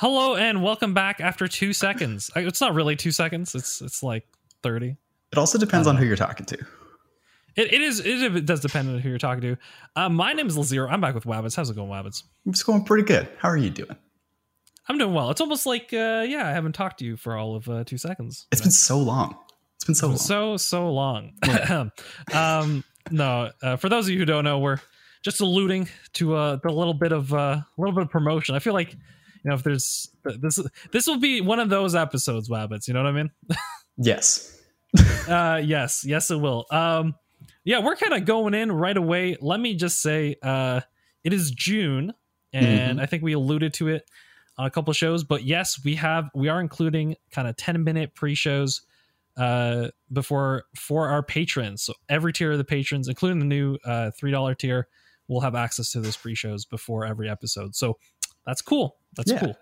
Hello and welcome back after two seconds. It's not really two seconds. It's it's like thirty. It also depends on who you're talking to. It, it is it, it does depend on who you're talking to. Uh, my name is Lazero. I'm back with Wabbits. How's it going, Wabbits? It's going pretty good. How are you doing? I'm doing well. It's almost like uh, yeah, I haven't talked to you for all of uh, two seconds. It's been so long. It's been so long. so so long. um, no, uh, for those of you who don't know, we're just alluding to uh, the little bit of uh, a little bit of promotion. I feel like you know if there's this this will be one of those episodes, Wabbits. You know what I mean? yes. uh yes yes it will um yeah we're kind of going in right away let me just say uh it is june and i think we alluded to it on a couple shows but yes we have we are including kind of 10 minute pre-shows uh before for our patrons so every tier of the patrons including the new uh three dollar tier will have access to those pre-shows before every episode so that's cool that's Yeah. cool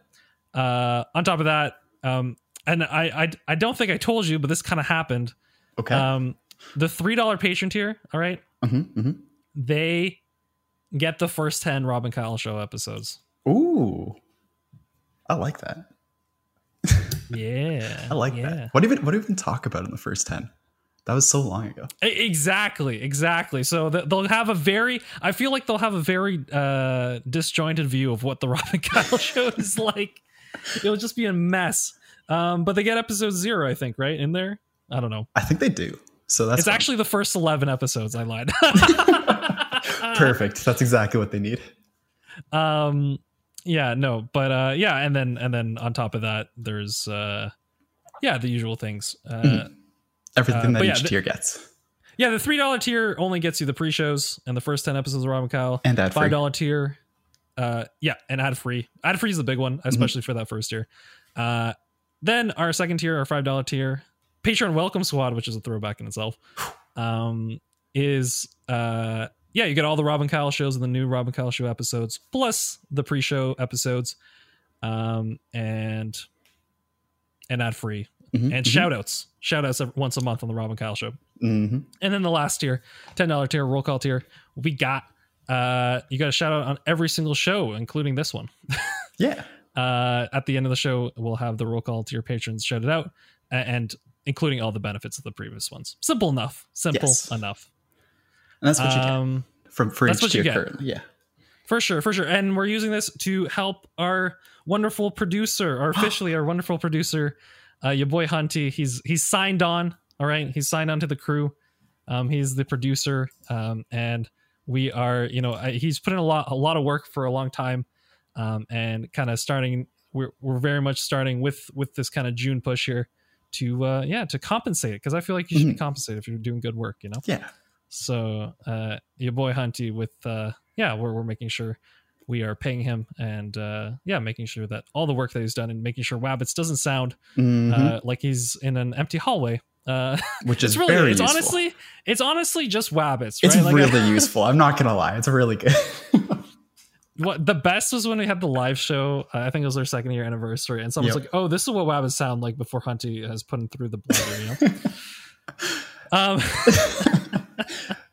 uh on top of that um and I, I i don't think i told you but this kind of happened Okay. um, the three dollar patron tier, all right, hmm hmm they get the first ten Robin Kyle show episodes. Ooh. I like that. Yeah, I like yeah. that. What even what do you even talk about in the first 10? That was so long ago. Exactly, exactly. So they'll have a very. I feel like they'll have a very uh, disjointed view of what the Robin Kyle show is like. It'll just be a mess. Um, but they get episode zero, I think, right in there. I don't know. I think they do. So that's it's fine. actually the first eleven episodes. I lied. perfect. That's exactly what they need. um yeah no but uh yeah and then and then on top of that there's uh yeah the usual things uh Mhm. Everything Uh, that yeah, each the- tier gets. yeah the three dollar tier only gets you the pre-shows and the first 10 episodes of robin kyle. And ad five dollar tier uh yeah and ad free ad free is the big one Mm-hmm. especially for that first tier. Uh then our second tier our five dollar tier patreon welcome squad which is a throwback in itself um is uh yeah you get all the robin kyle shows and the new robin kyle show episodes plus the pre-show episodes um and and ad free Mhm, and mhm, shout outs shout outs once a month on the robin kyle show mhm. and then the last tier, ten dollar tier, roll call tier. We got uh you got a shout out on every single show, including this one. Yeah. Uh at the end of the show, we'll have the roll call to your patrons shouted out and including all the benefits of the previous ones. Simple enough. Simple Yes. enough. And that's what you get Um from for that's what you get. currently. Yeah. for sure, for sure. And we're using this to help our wonderful producer, or officially our wonderful producer, uh, your boy Hunty. He's he's signed on. All right, he's signed on to the crew. Um, he's the producer, um, and we are, you know, he's put in a lot a lot of work for a long time, um, and kind of starting. We're we're very much starting with with this kind of June push here to uh yeah to compensate it because I feel like you should be compensated if you're doing good work, you know. Yeah. So uh your boy Hunty with uh yeah, we're we're making sure we are paying him and uh yeah, making sure that all the work that he's done and making sure Wabbits doesn't sound Mhm. uh like he's in an empty hallway. Uh Which is really very it's useful. honestly it's honestly just Wabbits, right? it's Like, really useful. I'm not gonna lie. It's really good. what the best was when we had the live show. Uh, I think it was our second year anniversary, and someone's Yep. like, "Oh, this is what Wabbits sound like before Hunty has put him through the blender," you know. um,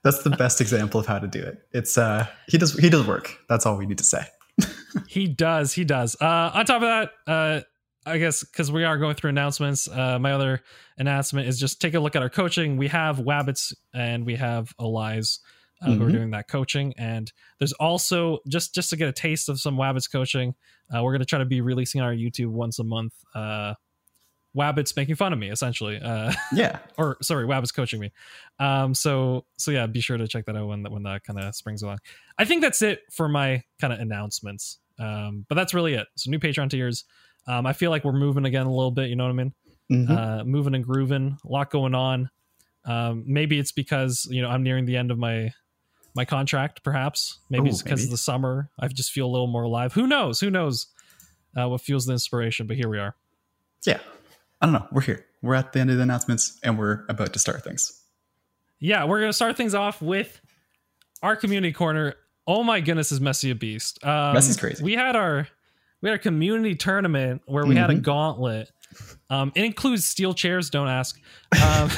That's the best example of how to do it. It's uh he does he does work. That's all we need to say. He does. He does. Uh, on top of that, uh, I guess because we are going through announcements, uh, my other announcement is just take a look at our coaching. We have Wabbits and we have Elias uh, who are Mhm. doing that coaching, and there's also just just to get a taste of some Wabbits coaching. Uh, we're going to try to be releasing on our YouTube once a month. Uh, Wabbits making fun of me, essentially. Uh, Yeah. or sorry, Wab is coaching me. Um, so so yeah, be sure to check that out when that when that kind of springs along. I think that's it for my kind of announcements. Um, but that's really it. So new Patreon tiers. Um, I feel like we're moving again a little bit. You know what I mean? Mhm. Uh, moving and grooving. A lot going on. Um, maybe it's because you know I'm nearing the end of my my contract. Perhaps maybe Ooh, it's because of the summer. I just feel a little more alive. Who knows? Who knows? uh, what fuels the inspiration. But here we are. Yeah, I don't know. We're here. We're at the end of the announcements, and we're about to start things. Yeah, we're gonna start things off with our community corner. Oh my goodness, is Messi a beast? Um, Messi's crazy. We had our we had a community tournament where we had a Mhm. gauntlet. Um, it includes steel chairs. Don't ask. Um,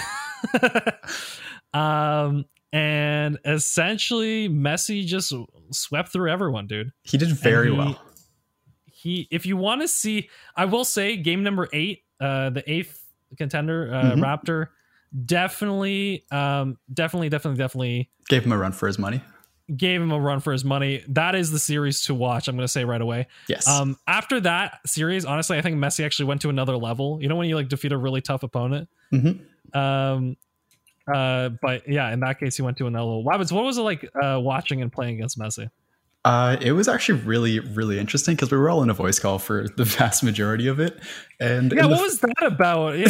um, and essentially, Messi just swept through everyone, dude. He did very he- well. He, if you want to see, I will say, game number eight, uh, the eighth contender, uh, Mhm. Raptor, definitely, um, definitely, definitely, definitely Gave him a run for his money. gave him a run for his money. That is the series to watch. I'm going to say right away. Yes. Um, after that series, honestly, I think Messi actually went to another level. You know when you like defeat a really tough opponent. Mhm. Um, uh, but yeah, in that case, he went to another level. Wabbits, what was it like uh, watching and playing against Messi? Uh, it was actually really, really interesting because we were all in a voice call for the vast majority of it. And Yeah, what was that about? Yeah,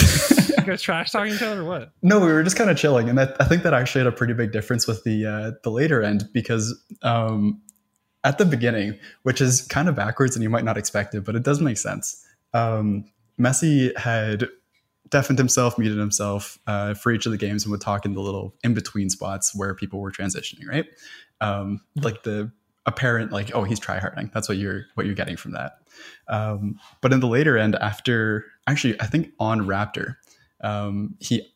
guys trash talking each other or what? No, we were just kind of chilling, and that, I think that actually had a pretty big difference with the uh, the later end because um, at the beginning, which is kind of backwards, and you might not expect it, but it does make sense. Um, Messi had deafened himself, muted himself uh, for each of the games, and would talk in the little in between spots where people were transitioning, right? Um, like the apparent, like, oh, he's tryharding. That's what you're what you're getting from that. Um, but in the later end, after actually, I think on Raptor, um, he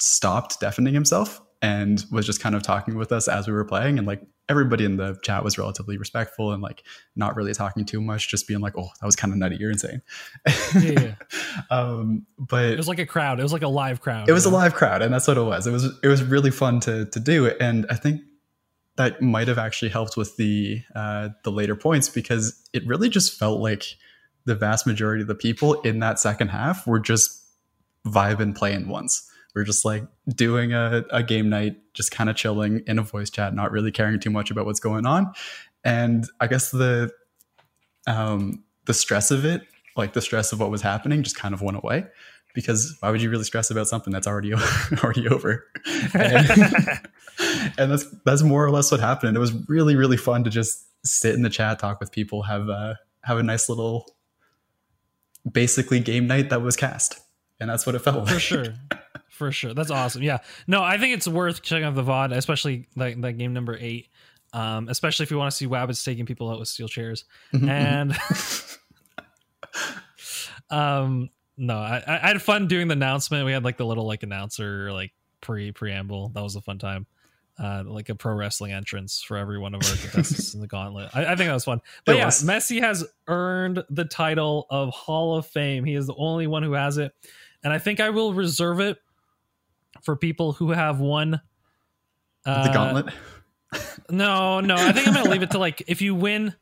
stopped deafening himself and was just kind of talking with us as we were playing and like everybody in the chat was relatively respectful and like not really talking too much just being like oh that was kind of nutty you're insane Yeah, yeah. um but It was like a crowd. It was like a live crowd. it was a live crowd and that's what it was it was it was really fun to to do and i think that might have actually helped with the uh the later points because it really just felt like the vast majority of the people in that second half were just vibing playing once we're just like doing a, a game night just kind of chilling in a voice chat not really caring too much about what's going on. And i guess the um the stress of it like the stress of what was happening just kind of went away because why would you really stress about something that's already already over? And, and that's that's more or less what happened. And it was really really fun to just sit in the chat talk with people have uh have a nice little basically game night that was cast. And that's what it felt like. for sure. For sure. That's awesome. Yeah. No i think it's worth checking out the vod especially like that game number eight um especially if you want to see wabbits taking people out with steel chairs. Mhm, and um no I, I had fun doing the announcement. We had like the little like announcer like pre preamble. That was a fun time. Uh like a pro wrestling entrance for every one of our contestants in the gauntlet. I, I think that was fun. But It yeah was. messi has earned the title of hall of fame. He is the only one who has it. And i think i will reserve it for people who have won uh, the gauntlet? No, no. I think I'm gonna leave it to like if you win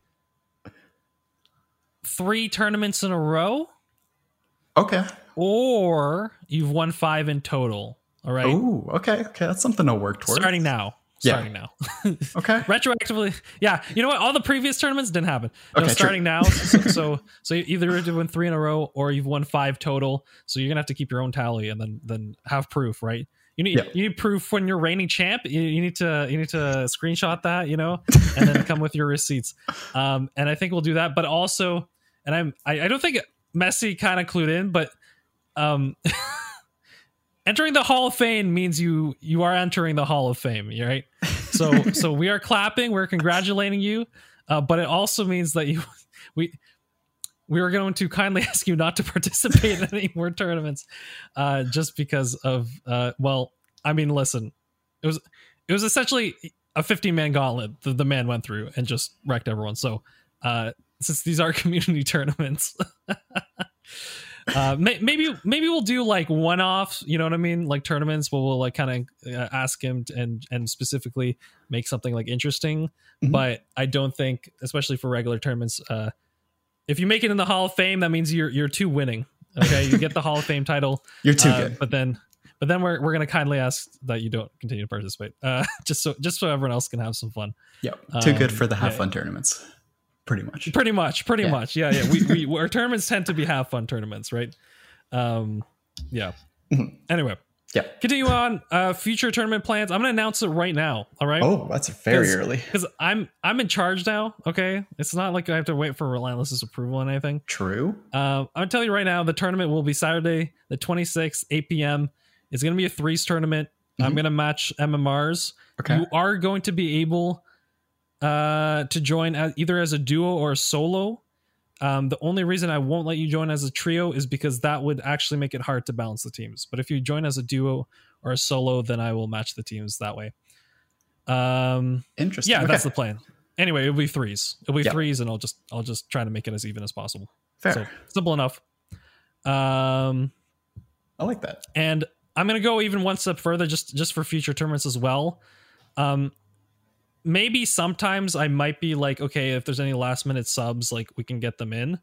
three tournaments in a row, okay or you've won five in total. All right. oh okay okay that's something to work towards Starting now. Yeah. Starting now. okay Retroactively, yeah. You know what? All the previous tournaments didn't happen. No, Okay, true. starting now. So, so, so you either to win three in a row, or you've won five total. So you're gonna have to keep your own tally and then then have proof, right? You need Yeah. you need proof when you're reigning champ. You, you need to you need to screenshot that, you know, and then come with your receipts. Um, and I think we'll do that. But also, and I'm I, I don't think Messi kind of clued in, but um, entering the Hall of Fame means you you are entering the Hall of Fame, right? So so we are clapping, we're congratulating you, uh, but it also means that you we we are going to kindly ask you not to participate in any more tournaments, uh, just because of uh, well, I mean, listen, it was it was essentially a 15 man gauntlet that the man went through and just wrecked everyone. So uh, since these are community tournaments. Uh, may, maybe maybe we'll do like one offs, you know what I mean, like tournaments. Where we'll like kind of uh, ask him to, and and specifically make something like interesting. Mhm. But I don't think, especially for regular tournaments, uh, if you make it in the Hall of Fame, that means you're you're two winning. Okay, you get the Hall of Fame title, you're too uh, good but then but then we're we're gonna kindly ask that you don't continue to participate, uh, just so just so everyone else can have some fun. yep too good um, for the have yeah. fun tournaments pretty much Pretty much, pretty Yeah. much. Yeah, yeah. We, we our tournaments tend to be have fun tournaments, right? Um, yeah. Mhm. Anyway, Yeah. Continue on. Uh, future tournament plans. I'm gonna announce it right now. All right. Oh, that's very 'Cause- early. Because I'm I'm in charge now. Okay. It's not like I have to wait for Relentless's approval and anything. True. Um, I'm tell you right now, the tournament will be Saturday, the 26th, 8 p.m. It's going to be a threes tournament. I'm Mhm. going to match MMRs. Okay. You are going to be able uh, to join as, either as a duo or a solo. Um, the only reason I won't let you join as a trio is because that would actually make it hard to balance the teams. But if you join as a duo or a solo, then I will match the teams that way. Um, Interesting. yeah, Okay. that's the plan. Anyway, it'll be threes. It'll be Yeah. threes, and I'll just I'll just try to make it as even as possible. fair. So simple enough. Um, I like that. and I'm gonna go even one step further, just just for future tournaments as well. Um, maybe sometimes I might be like, okay, if there's any last minute subs, like we can get them in.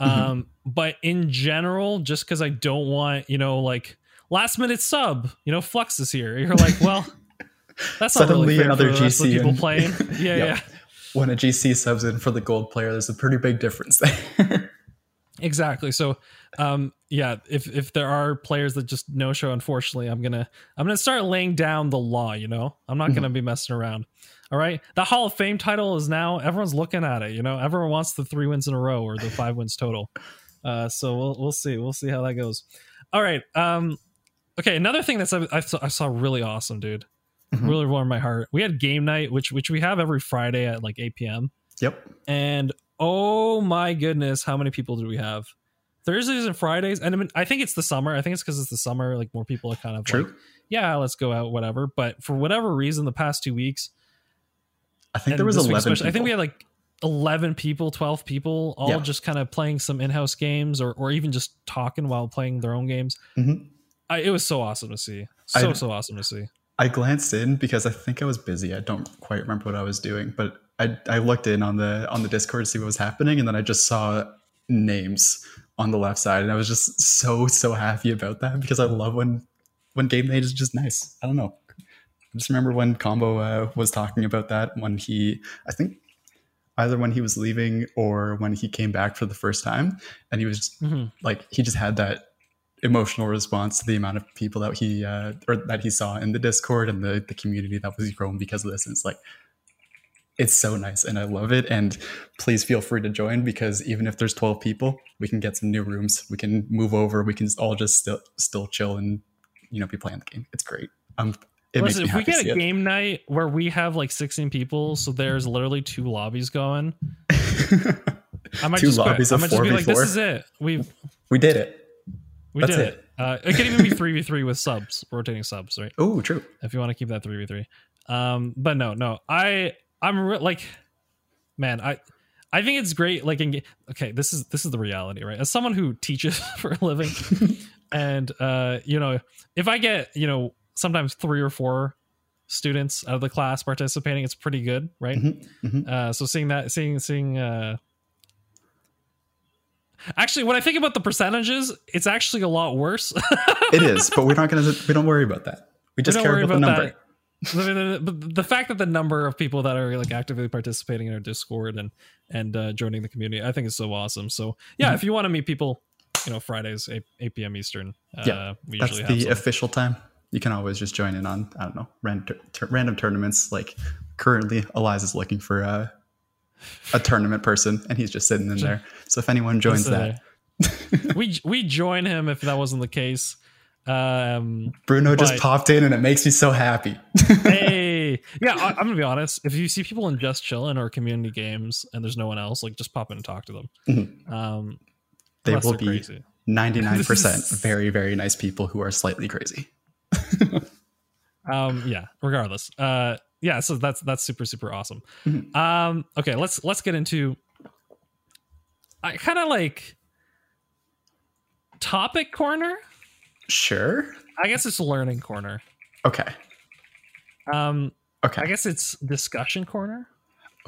Mhm. Um, but in general, just because I don't want, you know, like last minute sub, you know, Flux is here. You're like, well, that's not Suddenly really another for the rest of the GC people and- playing. Yeah, Yeah. yeah. When a GC subs in for the gold player, there's a pretty big difference there. exactly so um yeah if if there are players that just no show unfortunately i'm gonna i'm gonna start laying down the law you know i'm not gonna be messing around all right the hall of fame title is now everyone's looking at it you know everyone wants the three wins in a row or the five wins total uh so we'll we'll see we'll see how that goes all right um okay another thing that's i saw, I saw really awesome dude Mhm. really warmed my heart we had game night which which we have every friday at like 8 p.m yep. and oh my goodness, how many people do we have? Thursdays and Fridays, and I mean, I think it's the summer. I think it's because it's the summer. Like more people are kind of True. like, yeah, let's go out, whatever. But for whatever reason, the past two weeks, I think and there was 11. especially, I think we had like eleven people, twelve people, all Yeah. just kind of playing some in-house games, or or even just talking while playing their own games. Mhm. I, it was so awesome to see. So I- so awesome to see. I glanced in because I think I was busy. I don't quite remember what I was doing, but I, I looked in on the on the Discord to see what was happening, and then I just saw names on the left side, and I was just so so happy about that because I love when when game night is just nice. I don't know. I just remember when Combo uh, was talking about that when he, I think, either when he was leaving or when he came back for the first time, and he was just, Mhm. like he just had that emotional response to the amount of people that he uh, or that he saw in the Discord and the the community that was grown because of this. And it's like it's so nice and I love it. And please feel free to join because even if there's 12 people, we can get some new rooms. We can move over. We can all just still still chill and you know be playing the game. It's great. Um, it Listen, if we get a it. game night where we have like 16 people, so there's literally two lobbies going, I might Two just quit. lobbies I of might just be like, this is it. We've we did it. we That's did it. it. Uh, it could even be three v three with subs, rotating subs, right? Oh, true. If you want to keep that three v three. Um, but no, no, I I'm re- like, man, I I think it's great. Like, in, okay, this is this is the reality, right? As someone who teaches for a living, and uh, you know, if I get you know sometimes three or four students out of the class participating, it's pretty good, right? Mhm, mhm. Uh, so seeing that, seeing seeing. Uh, Actually, when I think about the percentages, it's actually a lot worse. It is, but we're not gonna. We don't worry about that. We just don't care worry about, the number. the, the, the, fact that the number of people that are like actively participating in our Discord and and uh, joining the community, I think is so awesome. So yeah, Mhm. if you want to meet people, you know, Fridays eight, 8 p.m. Eastern. Uh, Yeah, we That's the some. official time. You can always just join in on I don't know random, tur- random tournaments. Like currently, Eliza's looking for a a tournament person, and he's just sitting in there. So if anyone joins that, we we join him if that wasn't the case. Um, Bruno just popped in, and it makes me so happy. hey, yeah, I, I'm gonna be honest. If you see people in just chilling or community games and there's no one else, like just pop in and talk to them. Mhm. Um, They will be ninety nine percent very very nice people who are slightly crazy. Um yeah regardless uh yeah so that's that's super super awesome Mhm. um okay let's let's get into i kind of like topic corner Sure. i guess it's learning corner Okay. um Okay. i guess it's discussion corner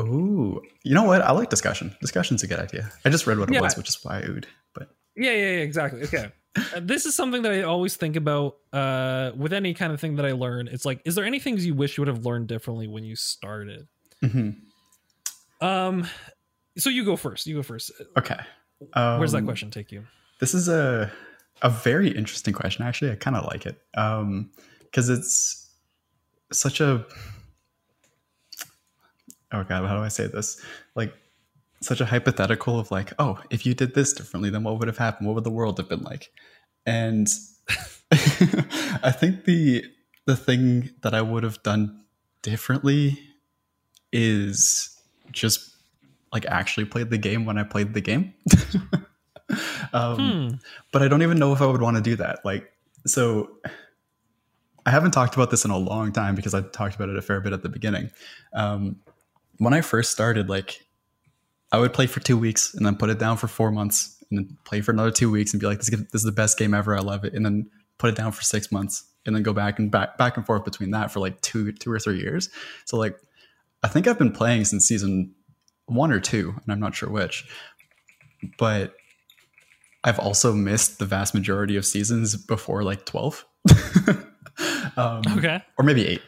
Ooh, you know what? I like discussion. Discussion's a good idea. I just read what it Yeah. was, which is why I oohed. But yeah yeah, yeah exactly okay this is something that i always think about uh with any kind of thing that i learn it's like is there any things you wish you would have learned differently when you started Mhm. um so you go first you go first okay. Um, where's that question take you This is a a very interesting question. Actually, I kind of like it because it's such a oh god, how do I say this? Like such a hypothetical of like, oh, if you did this differently, then what would have happened? What would the world have been like? And I think the the thing that I would have done differently is just like actually played the game when I played the game. um, hmm. But I don't even know if I would want to do that. Like, so I haven't talked about this in a long time because I talked about it a fair bit at the beginning. Um, when I first started, like, I would play for two weeks and then put it down for four months and then play for another two weeks and be like, this, is the best game ever. I love it. And then put it down for six months and then go back and back, back and forth between that for like two, two or three years. So like, I think I've been playing since season one or two, and I'm not sure which. But I've also missed the vast majority of seasons before like 12. um, okay. Or maybe eight,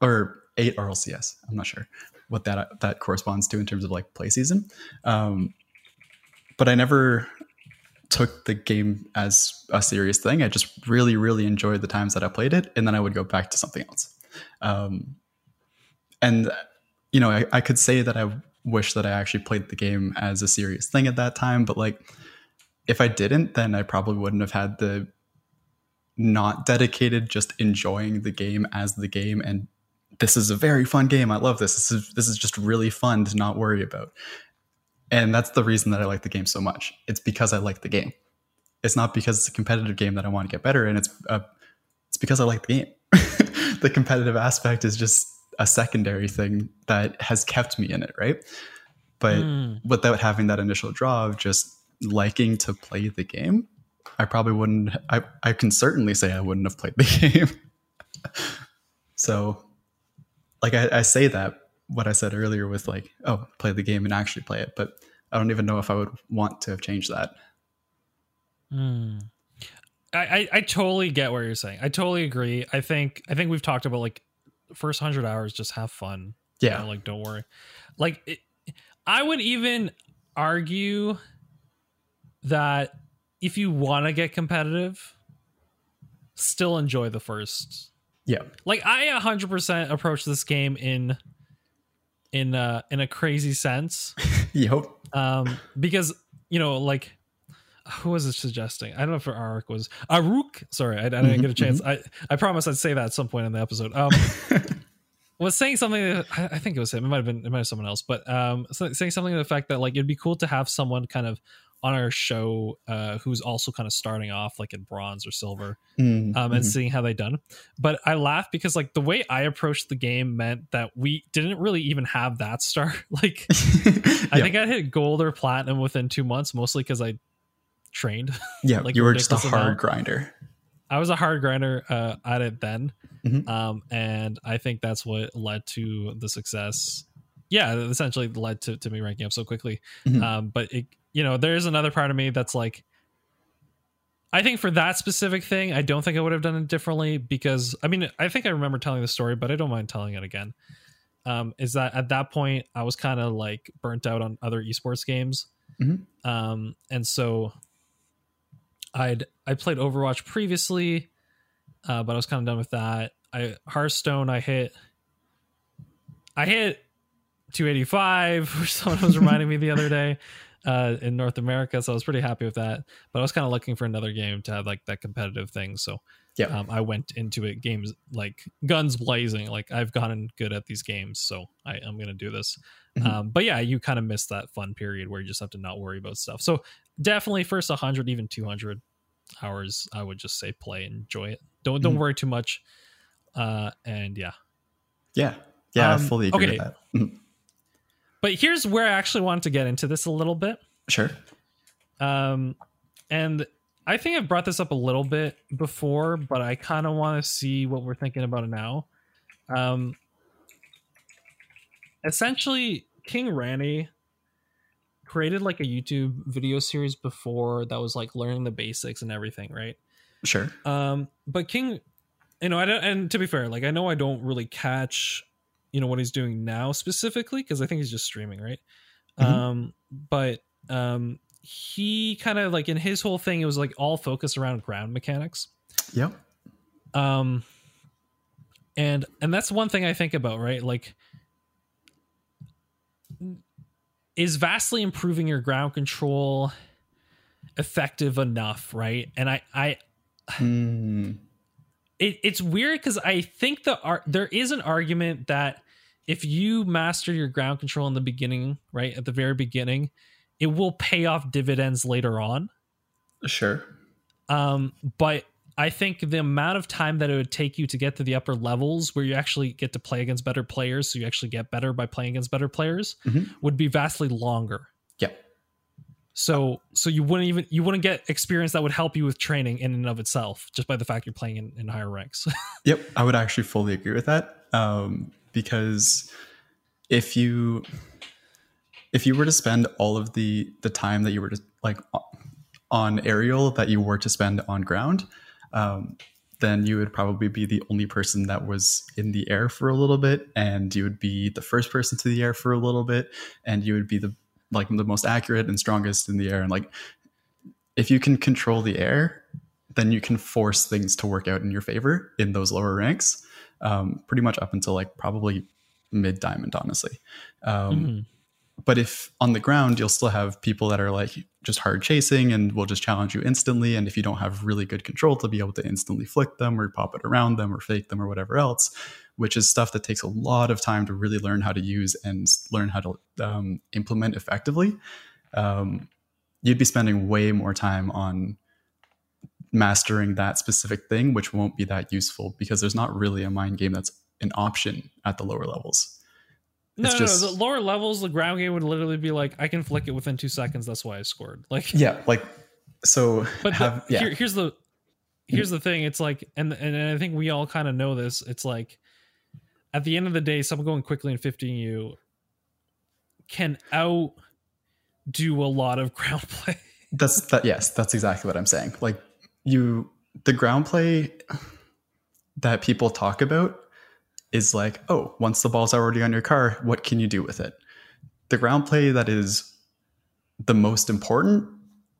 or eight RLCS. I'm not sure what that that corresponds to in terms of like play season. Um, but I never took the game as a serious thing. I just really, really enjoyed the times that I played it, and then I would go back to something else. Um, and you know, I, I could say that I wish that I actually played the game as a serious thing at that time, but like if I didn't, then I probably wouldn't have had the not dedicated, just enjoying the game as the game and this is a very fun game. I love this. This is this is just really fun to not worry about. And that's the reason that I like the game so much. It's because I like the game. It's not because it's a competitive game that I want to get better and it's uh, it's because I like the game. the competitive aspect is just a secondary thing that has kept me in it, right? But mm. without having that initial draw of just liking to play the game, I probably wouldn't. I, I can certainly say I wouldn't have played the game. so, like, I, I say that what I said earlier with like, oh, play the game and actually play it, but I don't even know if I would want to have changed that. Mm. I, I, totally get what you're saying. I totally agree. I think I think we've talked about like first 100 hours just have fun yeah you know, like don't worry like it, i would even argue that if you want to get competitive still enjoy the first yeah like i 100% approach this game in in uh in a crazy sense yep um because you know like who was it suggesting? I don't know if Ark was Aruk. Sorry, I, I didn't get a chance. Mm-hmm. I I promise I'd say that at some point in the episode. Um, was saying something. That, I, I think it was him. It might have been. It might have someone else. But um, saying something to the fact that like it'd be cool to have someone kind of on our show uh, who's also kind of starting off like in bronze or silver mm-hmm. um, and mm-hmm. seeing how they done but i laugh because like the way i approached the game meant that we didn't really even have that star like i think i hit gold or platinum within two months mostly because i trained. Yeah, like you were just a hard amount. grinder. I was a hard grinder uh, at it then, mm-hmm. um, and I think that's what led to the success. Yeah, essentially led to, to me ranking up so quickly. Mm-hmm. Um, but it, you know, there is another part of me that's like, I think for that specific thing, I don't think I would have done it differently because I mean, I think I remember telling the story, but I don't mind telling it again. Um, is that at that point I was kind of like burnt out on other esports games, mm-hmm. um, and so I'd I played Overwatch previously, uh, but I was kind of done with that. I Hearthstone I hit I hit 285, which someone was reminding me the other day uh, in North America, so I was pretty happy with that. But I was kind of looking for another game to have like that competitive thing, so yeah, um, I went into it games like guns blazing. Like I've gotten good at these games, so I, am gonna do this. Mm-hmm. Um, but yeah, you kind of miss that fun period where you just have to not worry about stuff. So definitely first 100 even 200 hours i would just say play enjoy it don't don't mm-hmm. worry too much uh and yeah yeah yeah um, i fully agree okay. with that mm-hmm. But here's where i actually wanted to get into this a little bit sure um and i think i've brought this up a little bit before but i kind of want to see what we're thinking about it now um essentially king ranny created like a YouTube video series before that was like learning the basics and everything, right? Sure. Um, but King, you know, I don't, and to be fair, like I know I don't really catch, you know, what he's doing now specifically because I think he's just streaming, right? Mm-hmm. Um, but um, he kind of like in his whole thing, it was like all focused around ground mechanics. Yep. Um, and and that's one thing I think about, right? Like, is vastly improving your ground control effective enough, right? And I I Mm, it, it's weird because I think the ar- there is an argument that if you master your ground control in the beginning, right at the very beginning, it will pay off dividends later on. sure. Um, but I think the amount of time that it would take you to get to the upper levels where you actually get to play against better players, so you actually get better by playing against better players, Mhm. would be vastly longer. Yeah. So so you wouldn't even you wouldn't get experience that would help you with training in and of itself just by the fact you're playing in, in higher ranks. Yep, I would actually fully agree with that um, because if you if you were to spend all of the the time that you were to like on aerial that you were to spend on ground, um, then you would probably be the only person that was in the air for a little bit, and you would be the first person to the air for a little bit, and you would be the like the most accurate and strongest in the air, and like if you can control the air then you can force things to work out in your favor in those lower ranks, um, pretty much up until like probably mid diamond, honestly. Um, Mhm. But if on the ground, you'll still have people that are like just hard chasing and will just challenge you instantly. And if you don't have really good control to be able to instantly flick them or pop it around them or fake them or whatever else, which is stuff that takes a lot of time to really learn how to use and learn how to um, implement effectively, um, you'd be spending way more time on mastering that specific thing, which won't be that useful because there's not really a mind game that's an option at the lower levels. No, It's no, just- no. The lower levels, the ground game would literally be like, I can flick it within two seconds. That's why I scored. Like, Yeah, like so. but the- have, yeah, here, here's the here's the thing. It's like, and and I think we all kind of know this. It's like, at the end of the day, someone going quickly and 15 you can out do a lot of ground play. that's that. Yes, that's exactly what I'm saying. Like you, the ground play that people talk about is like, oh, once the ball's already on your car, what can you do with it? The ground play that is the most important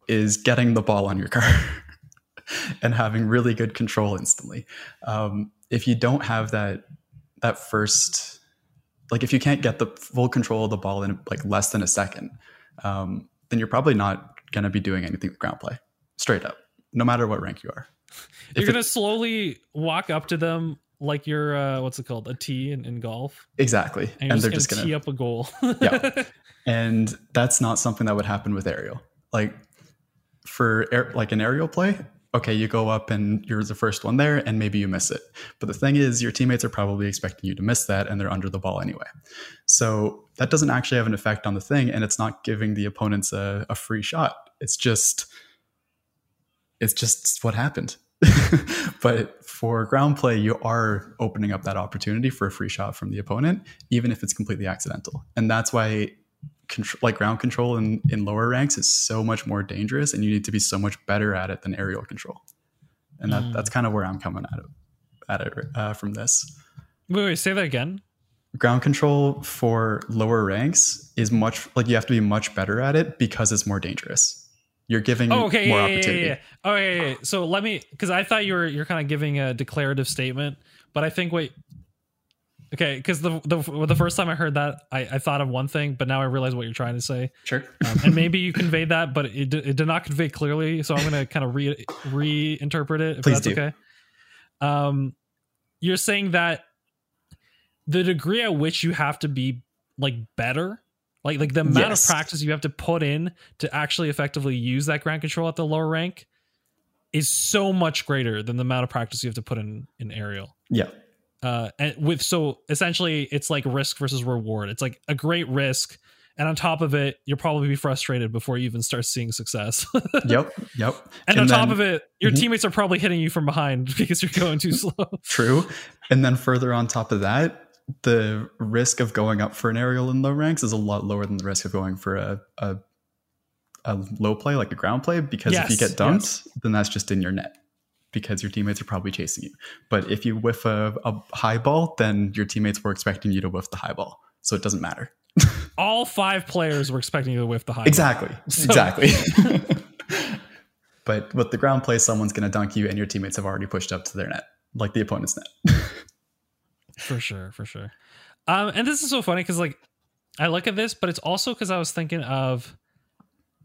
is getting the ball on your car and having really good control instantly. Um, if you don't have that, that first, like if you can't get the full control of the ball in like less than a second, um, then you're probably not going to be doing anything with ground play, straight up, no matter what rank you are. You're gonna slowly walk up to them like you're uh, what's it called, a tee in, in golf, exactly, and, and, you're they're just just gonna, tee up a goal. Yeah. and that's not something that would happen with aerial like for air, like an aerial play okay you go up and you're the first one there and maybe you miss it. But the thing is your teammates are probably expecting you to miss that and they're under the ball anyway. So that doesn't actually have an effect on the thing and it's not giving the opponents a, a free shot. It's just it's just what happened. But for ground play you are opening up that opportunity for a free shot from the opponent even if it's completely accidental. And that's why control, like ground control in, in lower ranks is so much more dangerous and you need to be so much better at it than aerial control. And that, Mm. that's kind of where i'm coming at it, at it uh, from this. Wait, wait, say that again. ground control for lower ranks is much like you have to be much better at it because it's more dangerous you're giving Oh, okay, more yeah, opportunity yeah, yeah. Oh, yeah, yeah. So let me, because I thought you were you're kind of giving a declarative statement, but I think wait, okay, because the, the the first time I heard that, I, I thought of one thing, but now I realize what you're trying to say, sure um, and maybe you conveyed that, but it, it did not convey clearly. So I'm gonna kind of re reinterpret it if Please that's do. okay. Um, you're saying that the degree at which you have to be like better like like the amount Yes. of practice you have to put in to actually effectively use that ground control at the lower rank is so much greater than the amount of practice you have to put in in aerial yeah uh and with so essentially it's like risk versus reward it's like a great risk and on top of it you'll probably be frustrated before you even start seeing success yep yep and, on top of it your Mhm. teammates are probably hitting you from behind because you're going too slow True. And then further on top of that, the risk of going up for an aerial in low ranks is a lot lower than the risk of going for a a, a low play like a ground play because if you Yes, get dumped, then that's just in your net because your teammates are probably chasing you. But if you whiff a, a high ball, then your teammates were expecting you to whiff the high ball, so it doesn't matter. all five players were expecting you to whiff the high. Exactly. So- Exactly. but with the ground play, someone's going to dunk you, and your teammates have already pushed up to their net, like the opponent's net. For sure for sure um and this is so funny because like i look at this but it's also because i was thinking of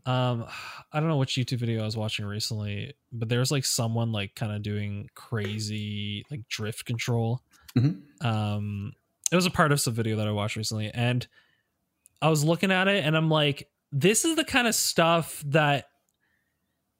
um i don't know which youtube video i was watching recently but there's like someone like kind of doing crazy like drift control Mhm. um it was a part of some video that i watched recently and i was looking at it and i'm like this is the kind of stuff that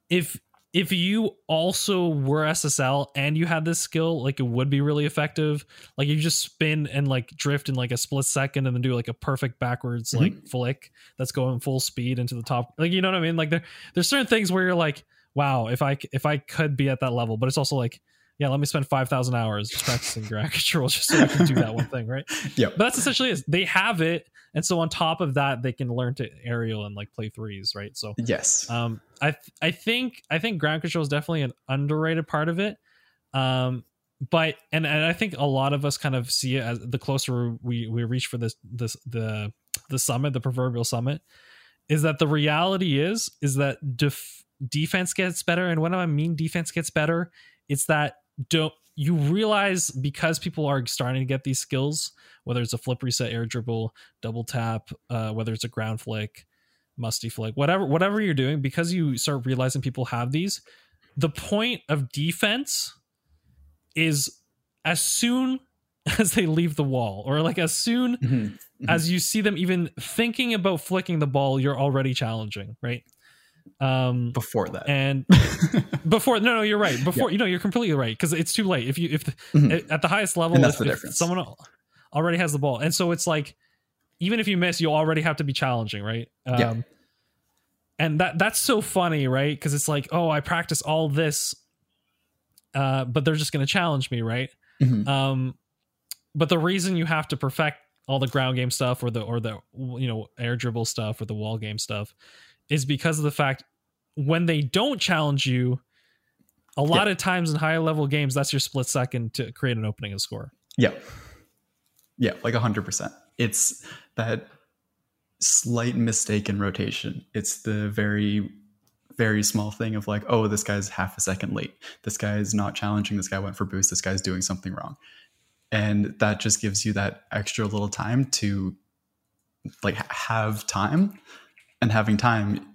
if if you also were SSL and you had this skill, like it would be really effective. Like you just spin and like drift in like a split second and then do like a perfect backwards Mhm. like flick that's going full speed into the top. Like you know what I mean? Like there there's certain things where you're like, wow, if I if I could be at that level, but it's also like, yeah, let me spend five thousand hours just practicing ground control just so I can do that one thing, right? Yeah. But that's essentially it. They have it, and so on top of that, they can learn to aerial and like play threes, right? So yes. um, I th- I think I think ground control is definitely an underrated part of it. Um, but and, and I think a lot of us kind of see it as the closer we we reach for this this the the summit, the proverbial summit, is that the reality is is that def- defense gets better, and when I mean defense gets better, it's that don't you realize because people are starting to get these skills, whether it's a flip reset, air dribble, double tap, uh, whether it's a ground flick, musty flick, whatever whatever you're doing, because you start realizing people have these, the point of defense is as soon as they leave the wall, or like as soon Mhm. Mhm. as you see them even thinking about flicking the ball, you're already challenging, right? Um, Before that. and before no no you're right before you know you're completely right because it's too late if you if Mhm. at the highest level And that's if, the if difference. someone already has the ball and so it's like even if you miss you already have to be challenging right um Yeah. and that that's so funny right because it's like oh i practice all this uh but they're just going to challenge me right Mhm. um but the reason you have to perfect all the ground game stuff or the or the you know air dribble stuff or the wall game stuff is because of the fact when they don't challenge you a lot of times in higher level games that's your split second to create an opening and score Yeah. Yeah, like 100%. It's that slight mistake in rotation. It's the very, very small thing of like, oh, this guy's half a second late. This guy is not challenging. This guy went for boost. This guy's doing something wrong. And that just gives you that extra little time to like have time. And having time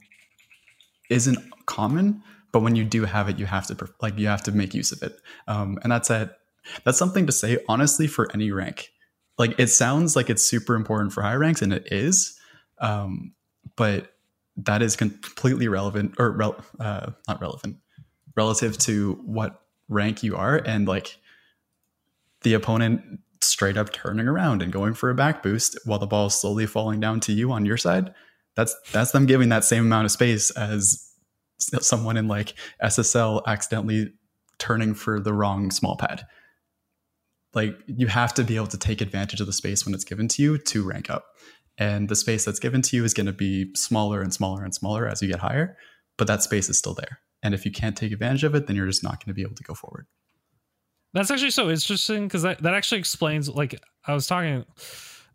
isn't common, but when you do have it, you have to like you have to make use of it. Um, and that's at that's something to say honestly for any rank like it sounds like it's super important for high ranks and it is um, but that is completely relevant or uh, not relevant relative to what rank you are and like the opponent straight up turning around and going for a back boost while the ball is slowly falling down to you on your side that's that's them giving that same amount of space as someone in like ssl accidentally turning for the wrong small pad. Like you have to be able to take advantage of the space when it's given to you to rank up. And the space that's given to you is going to be smaller and smaller and smaller as you get higher but that space is still there. And if you can't take advantage of it then you're just not going to be able to go forward. That's actually so interesting because that, that actually explains like i was talking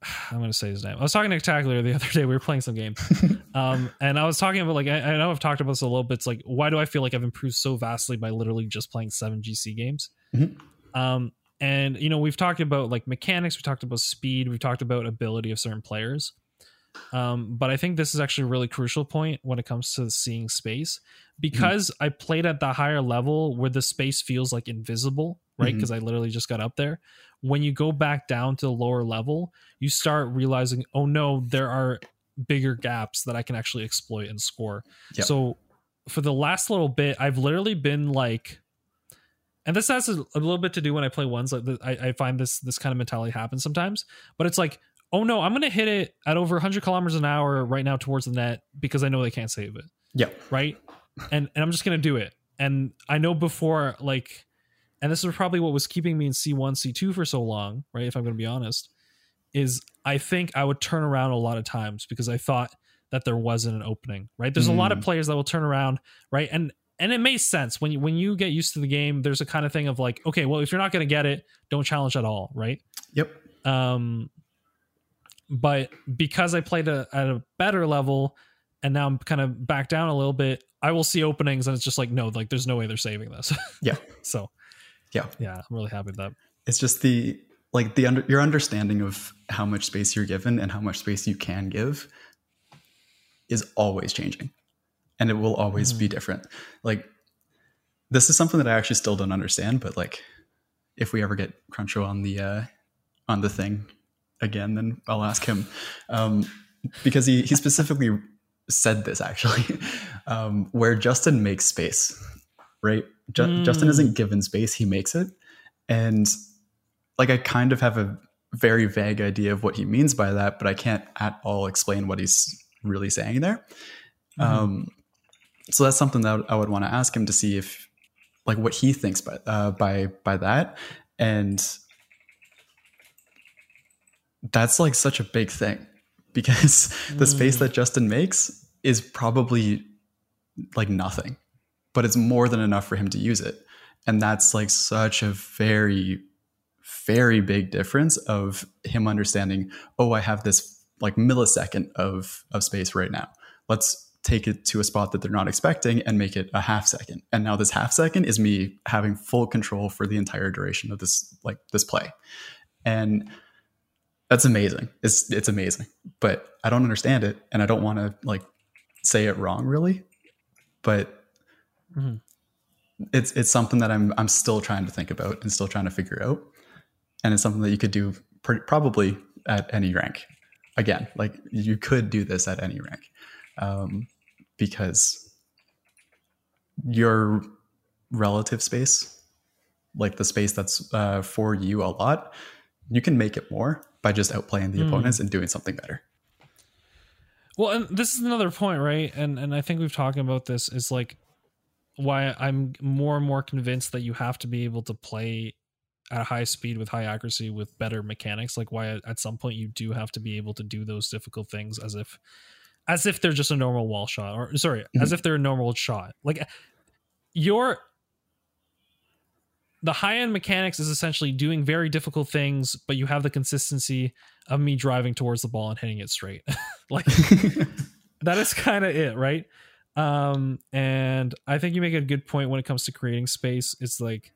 i'm going to say his name. I was talking to Tackler the other day. We were playing some game. Um and i was talking about like I, I know i've talked about this a little bit. It's like why do i feel like i've improved so vastly by literally just playing seven gc games? Mhm. um and you know we've talked about like mechanics. We talked about speed. We've talked about ability of certain players. Um but i think this is actually a really crucial point when it comes to seeing space. Because i played at the higher level where the space feels like invisible right mm-hmm. because i literally just got up there when you go back down to the lower level you start realizing oh no there are bigger gaps that i can actually exploit and score Yep. so for the last little bit i've literally been like and this has a, little bit to do when I play ones like the, I, I find this this kind of mentality happens sometimes. But it's like, oh no, I'm gonna hit it at over 100 kilometers an hour right now towards the net because I know they can't save it, yeah right? and and I'm just gonna do it. And I know before like, and this is probably what was keeping me in C1, C2 for so long, right? If I'm gonna be honest, is I think I would turn around a lot of times because I thought that there wasn't an opening, right? There's a lot of Mm. players that will turn around, right? And and it makes sense when you when you get used to the game. There's a kind of thing of like, okay, well, if you're not going to get it, don't challenge at all, right? yep Um, but because I played a, at a better level, and now I'm kind of back down a little bit, I will see openings, and it's just like, no, like there's no way they're saving this. Yeah. so, Yeah. yeah, I'm really happy with that. It's just the like the under, your understanding of how much space you're given and how much space you can give is always changing, and it will always be different. Like this is something that I actually still don't understand, but like if we ever get Cruncho on the uh, on the thing again, then I'll ask him um, because he he specifically said this actually, um, where Justin makes space, right? Ju- Justin Mm. isn't given space; he makes it, and like I kind of have a very vague idea of what he means by that, but I can't at all explain what he's really saying there. Mhm. Um, so that's something that I would want to ask him to see if, like, what he thinks by uh, by by that, and that's like such a big thing because the space Mm. that Justin makes is probably like nothing, but it's more than enough for him to use it, and that's like such a very very big difference of him understanding oh i have this like millisecond of of space right now. Let's take it to a spot that they're not expecting and make it a half second. And now this half second is me having full control for the entire duration of this like this play. And that's amazing. It's it's amazing. But i don't understand it and i don't want to like say it wrong really. But Mhm. it's it's something that i'm i'm still trying to think about and still trying to figure out and it's something that you could do pr- probably at any rank again like you could do this at any rank um, because your relative space like the space that's uh, for you a lot you can make it more by just outplaying the Hmm. opponents and doing something better Well, and this is another point, right? And and I think we've talked about this is like why I'm more and more convinced that you have to be able to play at a high speed with high accuracy with better mechanics. Like why at- at some point you do have to be able to do those difficult things as if as if they're just a normal wall shot or sorry, as mm-hmm. if they're a normal shot. Like your the high end mechanics is essentially doing very difficult things, but you have the consistency of me driving towards the ball and hitting it straight. like that is kind of it, right? Um, and I think you make a good point when it comes to creating space. It's like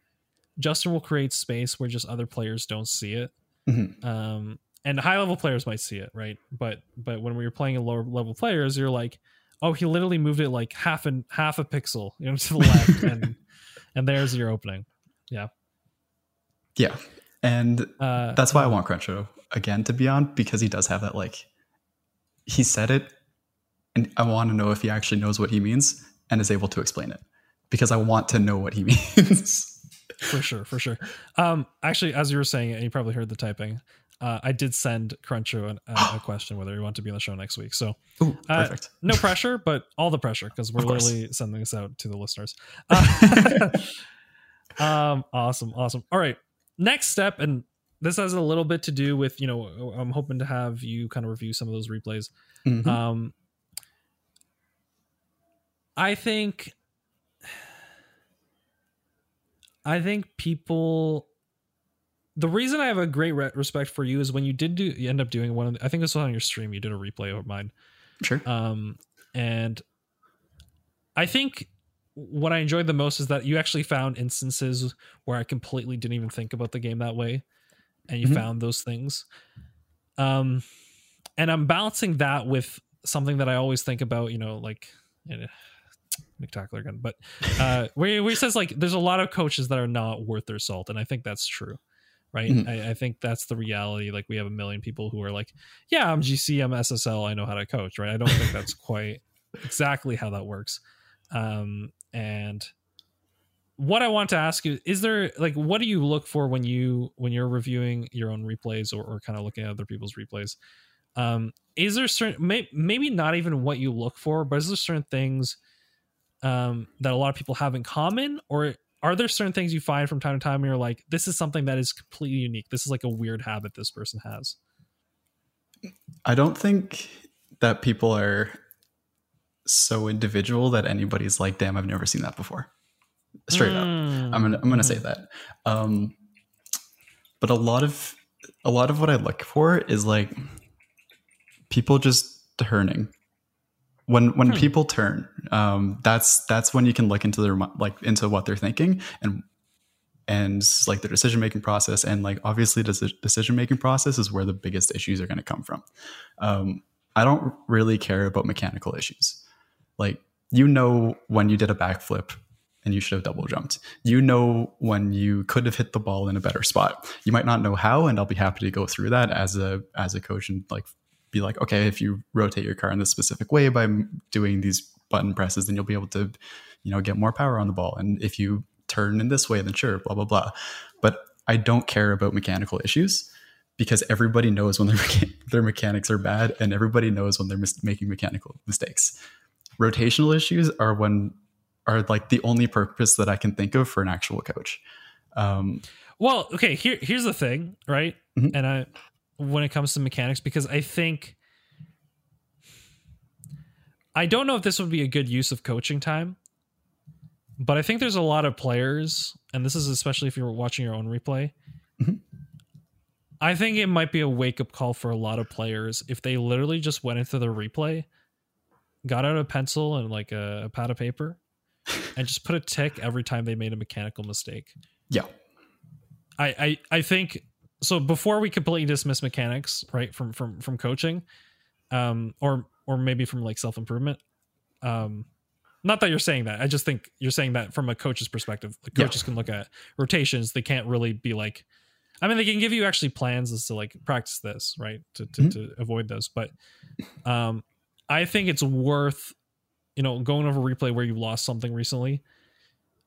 Justin will create space where just other players don't see it. Mhm. Um, and high level players might see it, right? But but when we were playing a lower level players, you're like, oh, he literally moved it like half and half a pixel, you know, to the left, and and there's your opening. Yeah. Yeah and Uh, that's why i want cruncho again to be on because he does have that like he said it and i want to know if he actually knows what he means and is able to explain it because i want to know what he means for sure, for sure. Um, actually, as you were saying it, and you probably heard the typing. Uh, I did send Cruncho an, a, a question whether he want to be on the show next week. So Ooh, Uh, perfect no pressure, but all the pressure because we're literally sending this out to the listeners. Uh, um, awesome, awesome. All right, next step, and this has a little bit to do with you know I'm hoping to have you kind of review some of those replays. Mhm. Um, I think, I think people. The reason I have a great re- respect for you is when you did do, you end up doing one. Of the, I think this was on your stream. You did a replay of mine, sure um, and I think what I enjoyed the most is that you actually found instances where I completely didn't even think about the game that way, and you Mhm. found those things. Um, and I'm balancing that with something that I always think about. You know, like. McTackler again, but uh, where, where he says like there's a lot of coaches that are not worth their salt, and I think that's true, right? Mhm. I, I think that's the reality. Like we have a million people who are like, yeah, I'm GC, I'm SSL, I know how to coach, right? I don't think that's quite exactly how that works. Um, and what I want to ask you is there like what do you look for when you when you're reviewing your own replays or, or kind of looking at other people's replays? Um, is there certain may, maybe not even what you look for, but is there certain things um, that a lot of people have in common, or are there certain things you find from time to time where you're like, this is something that is completely unique. This is like a weird habit this person has. I don't think that people are so individual that anybody's like, damn, I've never seen that before. Straight up. I'm gonna I'm gonna say that. Um, but a lot of a lot of what I look for is like people just turning. When when Hmm. people turn, um, that's that's when you can look into their like into what they're thinking and and like their decision making process and like obviously the decision making process is where the biggest issues are going to come from. Um, I don't really care about mechanical issues. Like you know when you did a backflip and you should have double jumped. You know when you could have hit the ball in a better spot. You might not know how, and I'll be happy to go through that as a as a coach and like be like, okay, if you rotate your car in this specific way by doing these button presses, then you'll be able to, you know, get more power on the ball. And if you turn in this way, then sure, blah blah blah. But I don't care about mechanical issues because everybody knows when their mecha- their mechanics are bad, and everybody knows when they're mis- making mechanical mistakes. Rotational issues are when are like the only purpose that I can think of for an actual coach. Um, Well, okay, here here's the thing, right? Mhm. And I when it comes to mechanics because I think I don't know if this would be a good use of coaching time. But I think there's a lot of players and this is especially if you're watching your own replay. Mhm. I think it might be a wake up call for a lot of players if they literally just went into the replay, got out a pencil and like a, a pad of paper, and just put a tick every time they made a mechanical mistake. yeah, I, I I think so. Before we completely dismiss mechanics, right from from from coaching, um, or or maybe from like self improvement, um, not that you're saying that. I just think you're saying that from a coach's perspective. The Yeah. coaches can look at rotations. They can't really be like. I mean, they can give you actually plans as to like practice this, right, to to, Mhm. to avoid those. But um, I think it's worth, you know, going over replay where you lost something recently,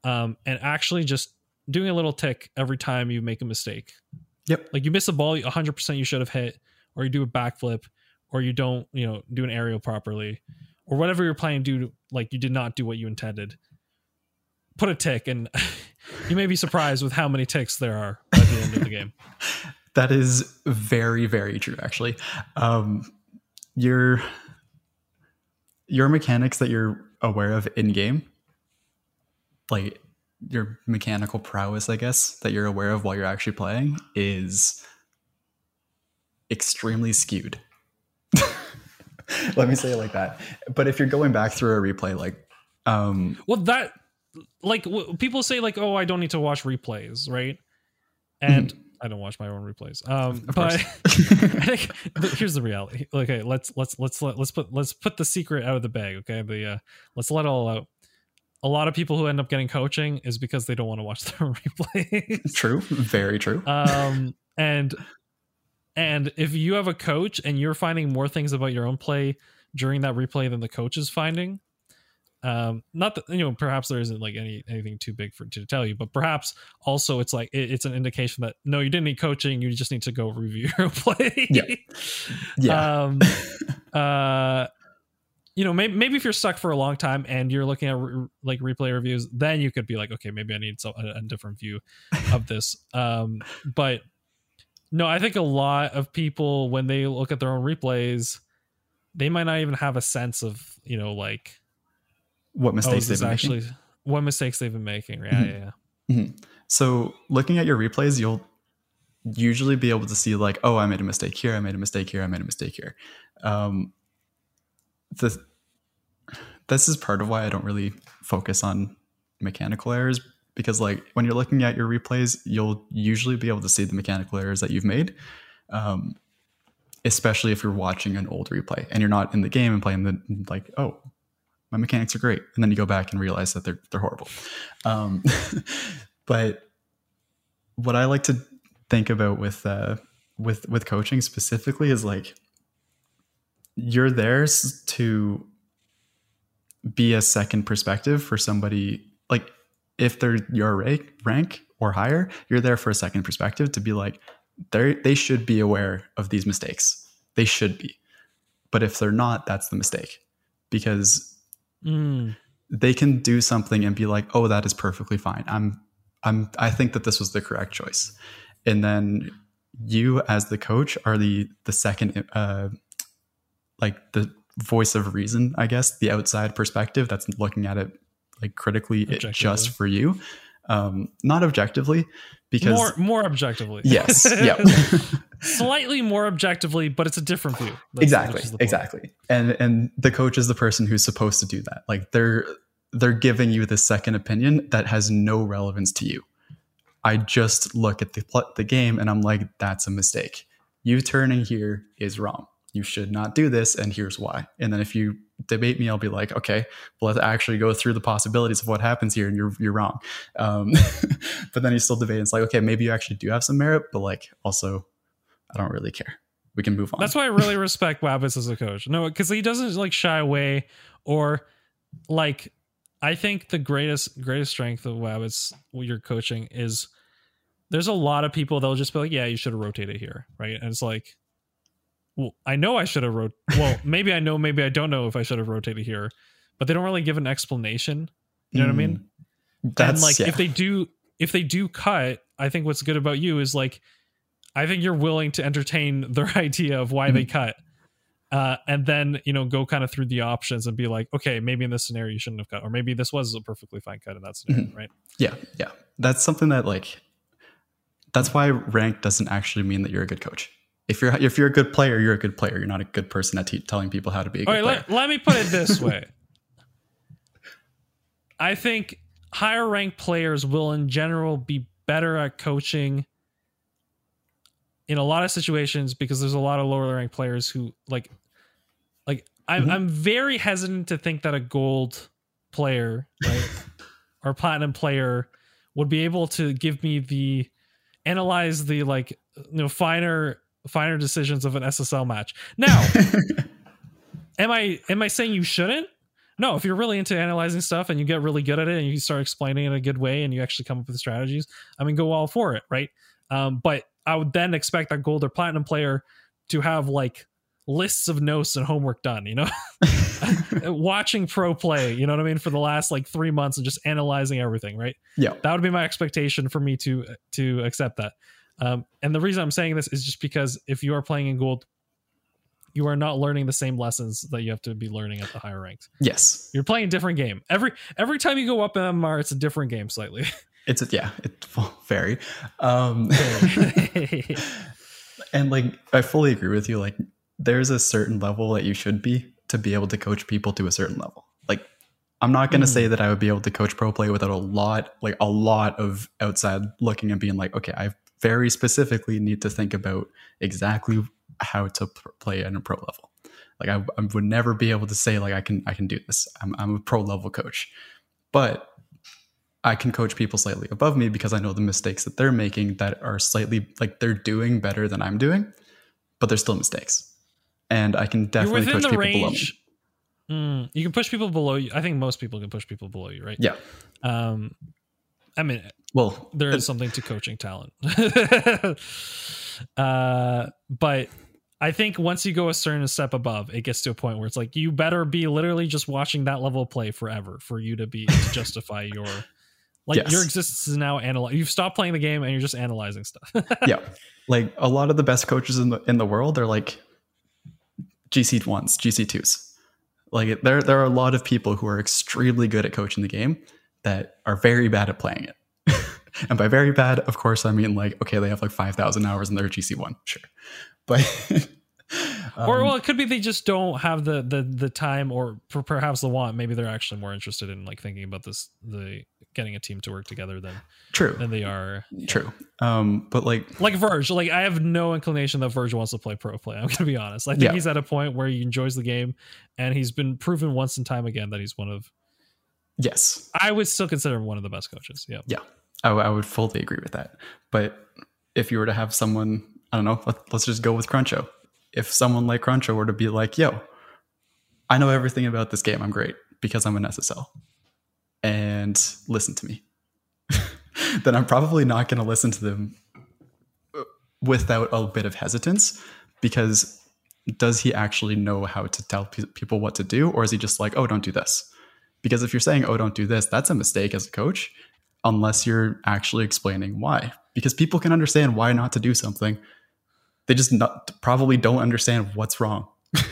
um, and actually just doing a little tick every time you make a mistake. Yep. Like you miss a ball, 100% you should have hit, or you do a backflip, or you don't, you know, do an aerial properly, or whatever you're playing, do, like you did not do what you intended. Put a tick, and you may be surprised with how many ticks there are at the end of the game. that is very very true. Actually, um, your your mechanics that you're aware of in game, like your mechanical prowess, I guess that you're aware of while you're actually playing, is extremely skewed. Let me say it like that. But if you're going back through a replay, like, um, Well, that like w- people say like, oh, I don't need to watch replays, right? And I don't watch my own replays. Um, Mm-hmm. Of but. I think but here's the reality. Okay, let's let's let's let, let's put let's put the secret out of the bag. Okay, the uh, let's let it all out. A lot of people who end up getting coaching is because they don't want to watch their replays. true, very true. um, and and if you have a coach and you're finding more things about your own play during that replay than the coach is finding, um, not that you know perhaps there isn't like any anything too big for to tell you, but perhaps also it's like it, it's an indication that no, you didn't need coaching. You just need to go review your play. Yeah. yeah, Um, uh, you know, maybe, maybe if you're stuck for a long time and you're looking at re- like replay reviews, then you could be like, okay, maybe I need so, a, a different view of this. Um, but no, I think a lot of people when they look at their own replays, they might not even have a sense of you know like what oh, mistakes is they've been making. actually what mistakes they've been making. Yeah, Mhm. yeah, yeah. So looking at your replays, you'll usually be able to see like, oh, I made a mistake here, I made a mistake here, I made a mistake here. Um, the this is part of why I don't really focus on mechanical errors because like when you're looking at your replays, you'll usually be able to see the mechanical errors that you've made. Um, especially if you're watching an old replay and you're not in the game and playing the like, oh, my mechanics are great, and then you go back and realize that they're they're horrible. Um, but what I like to think about with uh, with with coaching specifically is like you're there to be a second perspective for somebody like if they're your rank, rank or higher you're there for a second perspective to be like they they should be aware of these mistakes they should be but if they're not that's the mistake because Mm, they can do something and be like, "Oh, that is perfectly fine. I'm I'm I think that this was the correct choice." And then you as the coach are the the second uh like the voice of reason, I guess, the outside perspective that's looking at it like critically it just for you. Um not objectively because more more objectively. yes, yeah. slightly more objectively, but it's a different view. That's- exactly which is the point. exactly and and the coach is the person who's supposed to do that like they're they're giving you the second opinion that has no relevance to you i just look at the the game and i'm like that's a mistake you turning here is wrong you should not do this and here's why and then if you debate me i'll be like okay well let's actually go through the possibilities of what happens here and you're you're wrong um, but then you still debate it's like okay maybe you actually do have some merit but like also i don't really care we can move on That's why I really respect Wabbits as a coach. No, because he doesn't like shy away or like. I think the greatest greatest strength of Wabbits your coaching is there's a lot of people that'll just be like, yeah, you should have rotated here, right? And it's like, well, I know I should have wrote. Well, maybe I know, maybe I don't know if I should have rotated here, but they don't really give an explanation. You know what I mean? That's and like yeah. if they do if they do cut i think what's good about you is like i think you're willing to entertain their idea of why they Mm-hmm. cut uh, and then you know go kind of through the options and be like okay maybe in this scenario you shouldn't have cut or maybe this was a perfectly fine cut in that scenario Mm-hmm. right Yeah, yeah. That's something that like that's why rank doesn't actually mean that you're a good coach. If you're if you're a good player, you're a good player. You're not a good person at te- telling people how to be a all good right player. let, let me put it this way i think higher ranked players will in general be better at coaching in a lot of situations because there's a lot of lower ranked players who like like I'm Mhm. I'm very hesitant to think that a gold player right or platinum player would be able to give me the analyze the like you know finer finer decisions of an SSL match. Now, am I am I saying you shouldn't? No, if you're really into analyzing stuff and you get really good at it and you start explaining it in a good way and you actually come up with strategies, I mean, go all for it, right? Um, but I would then expect that gold or platinum player to have like lists of notes and homework done, you know, watching pro play, you know what I mean, for the last like three months and just analyzing everything, right? yeah, That would be my expectation for me to to accept that. Um, and the reason I'm saying this is just because if you are playing in gold, you are not learning the same lessons that you have to be learning at the higher ranks. yes. You're playing a different game. Every every time you go up in MMR, it's a different game slightly. It's a, yeah, it will vary. Um, and like I fully agree with you. Like there's a certain level that you should be to be able to coach people to a certain level. Like I'm not going to Mhm. say that I would be able to coach pro play without a lot, like a lot of outside looking and being like, okay, I very specifically need to think about exactly how to p- play at a pro level. Like I, I would never be able to say like I can I can do this. I'm I'm a pro level coach, but I can coach people slightly above me because I know the mistakes that they're making that are slightly like they're doing better than I'm doing, but they're still mistakes. And I can definitely coach people below me. range. Mm, you can push people below you. I think most people can push people below you, right? Yeah. Um, I mean, Well, there is something to coaching talent. uh, but I think once you go a certain step above, it gets to a point where it's like you better be literally just watching that level of play forever for you to be to justify your like Yes. your existence is now analyze. You've stopped playing the game and you're just analyzing stuff. yeah, like a lot of the best coaches in the in the world are like GC ones, GC twos. Like there, there are a lot of people who are extremely good at coaching the game that are very bad at playing it. and by very bad, of course, I mean like okay, they have like five thousand hours in their GC one, sure, but or um, well, it could be they just don't have the the the time or per- perhaps the want. Maybe they're actually more interested in like thinking about this the getting a team to work together than true, than they are true. Um, but like like Verge. Like I have no inclination that Verge wants to play pro play. I'm gonna be honest. I think Yeah. he's at a point where he enjoys the game, and he's been proven once and time again that he's one of. yes, I would still consider him one of the best coaches. Yeah. Yeah, I, I would fully agree with that. But if you were to have someone, I don't know, let, let's just go with Cruncho. If someone like Cruncho were to be like, yo, I know everything about this game, I'm great because I'm an SSL, and listen to me, then I'm probably not going to listen to them without a bit of hesitance because does he actually know how to tell pe- people what to do? Or is he just like oh don't do this? Because if you're saying oh don't do this that's a mistake as a coach unless you're actually explaining why. Because people can understand why not to do something. They just not, probably don't understand what's wrong.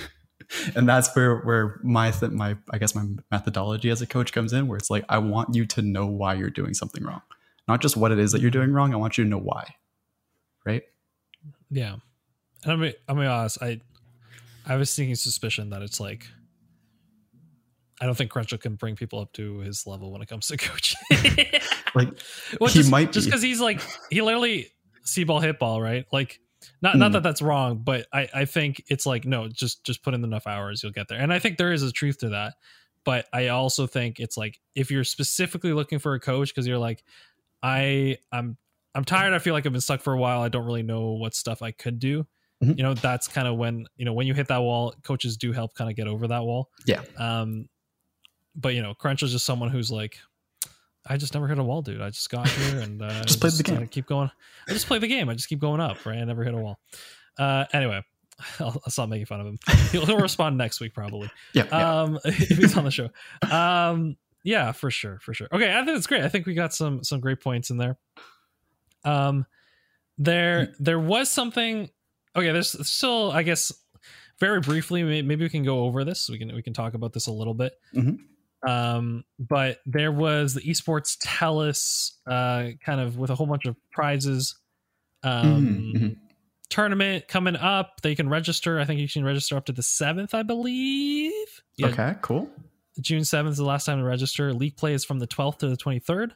And that's where where my th- my i guess my methodology as a coach comes in where it's like i want you to know why you're doing something wrong. Not just what it is that you're doing wrong i want you to know why. Right? Yeah. And I mean, I'm gonna be honest. I I was thinking suspicion that it's like I don't think Crunchell can bring people up to his level when it comes to coaching. Like well, he just, might just because he's like he literally see ball hit ball right like not not Mm. that that's wrong but I I think it's like no just just put in enough hours you'll get there and I think there is a truth to that but I also think it's like if you're specifically looking for a coach because you're like I I'm I'm tired I feel like I've been stuck for a while I don't really know what stuff I could do Mhm. you know that's kind of when you know when you hit that wall coaches do help kind of get over that wall Yeah. um but you know crunch is just someone who's like i just never hit a wall dude. I just got here and uh, Just played the uh, game. keep going. I just play the game. I just keep going up right? I never hit a wall. Uh anyway I'll, I'll stop making fun of him. He'll, he'll respond next week probably. Yeah. yeah. um if he's on the show. Um yeah for sure for sure. Okay i think it's great. I think we got some some great points in there. Um there there was something okay there's still i guess very briefly maybe we can go over this. We can we can talk about this a little bit. Mhm. Um but there was the esports Telus uh kind of with a whole bunch of prizes um Mhm, mhm. tournament coming up they can register i think you can register up to the 7th i believe yeah okay. Cool. June 7th is the last time to register. League play is from the 12th to the 23rd,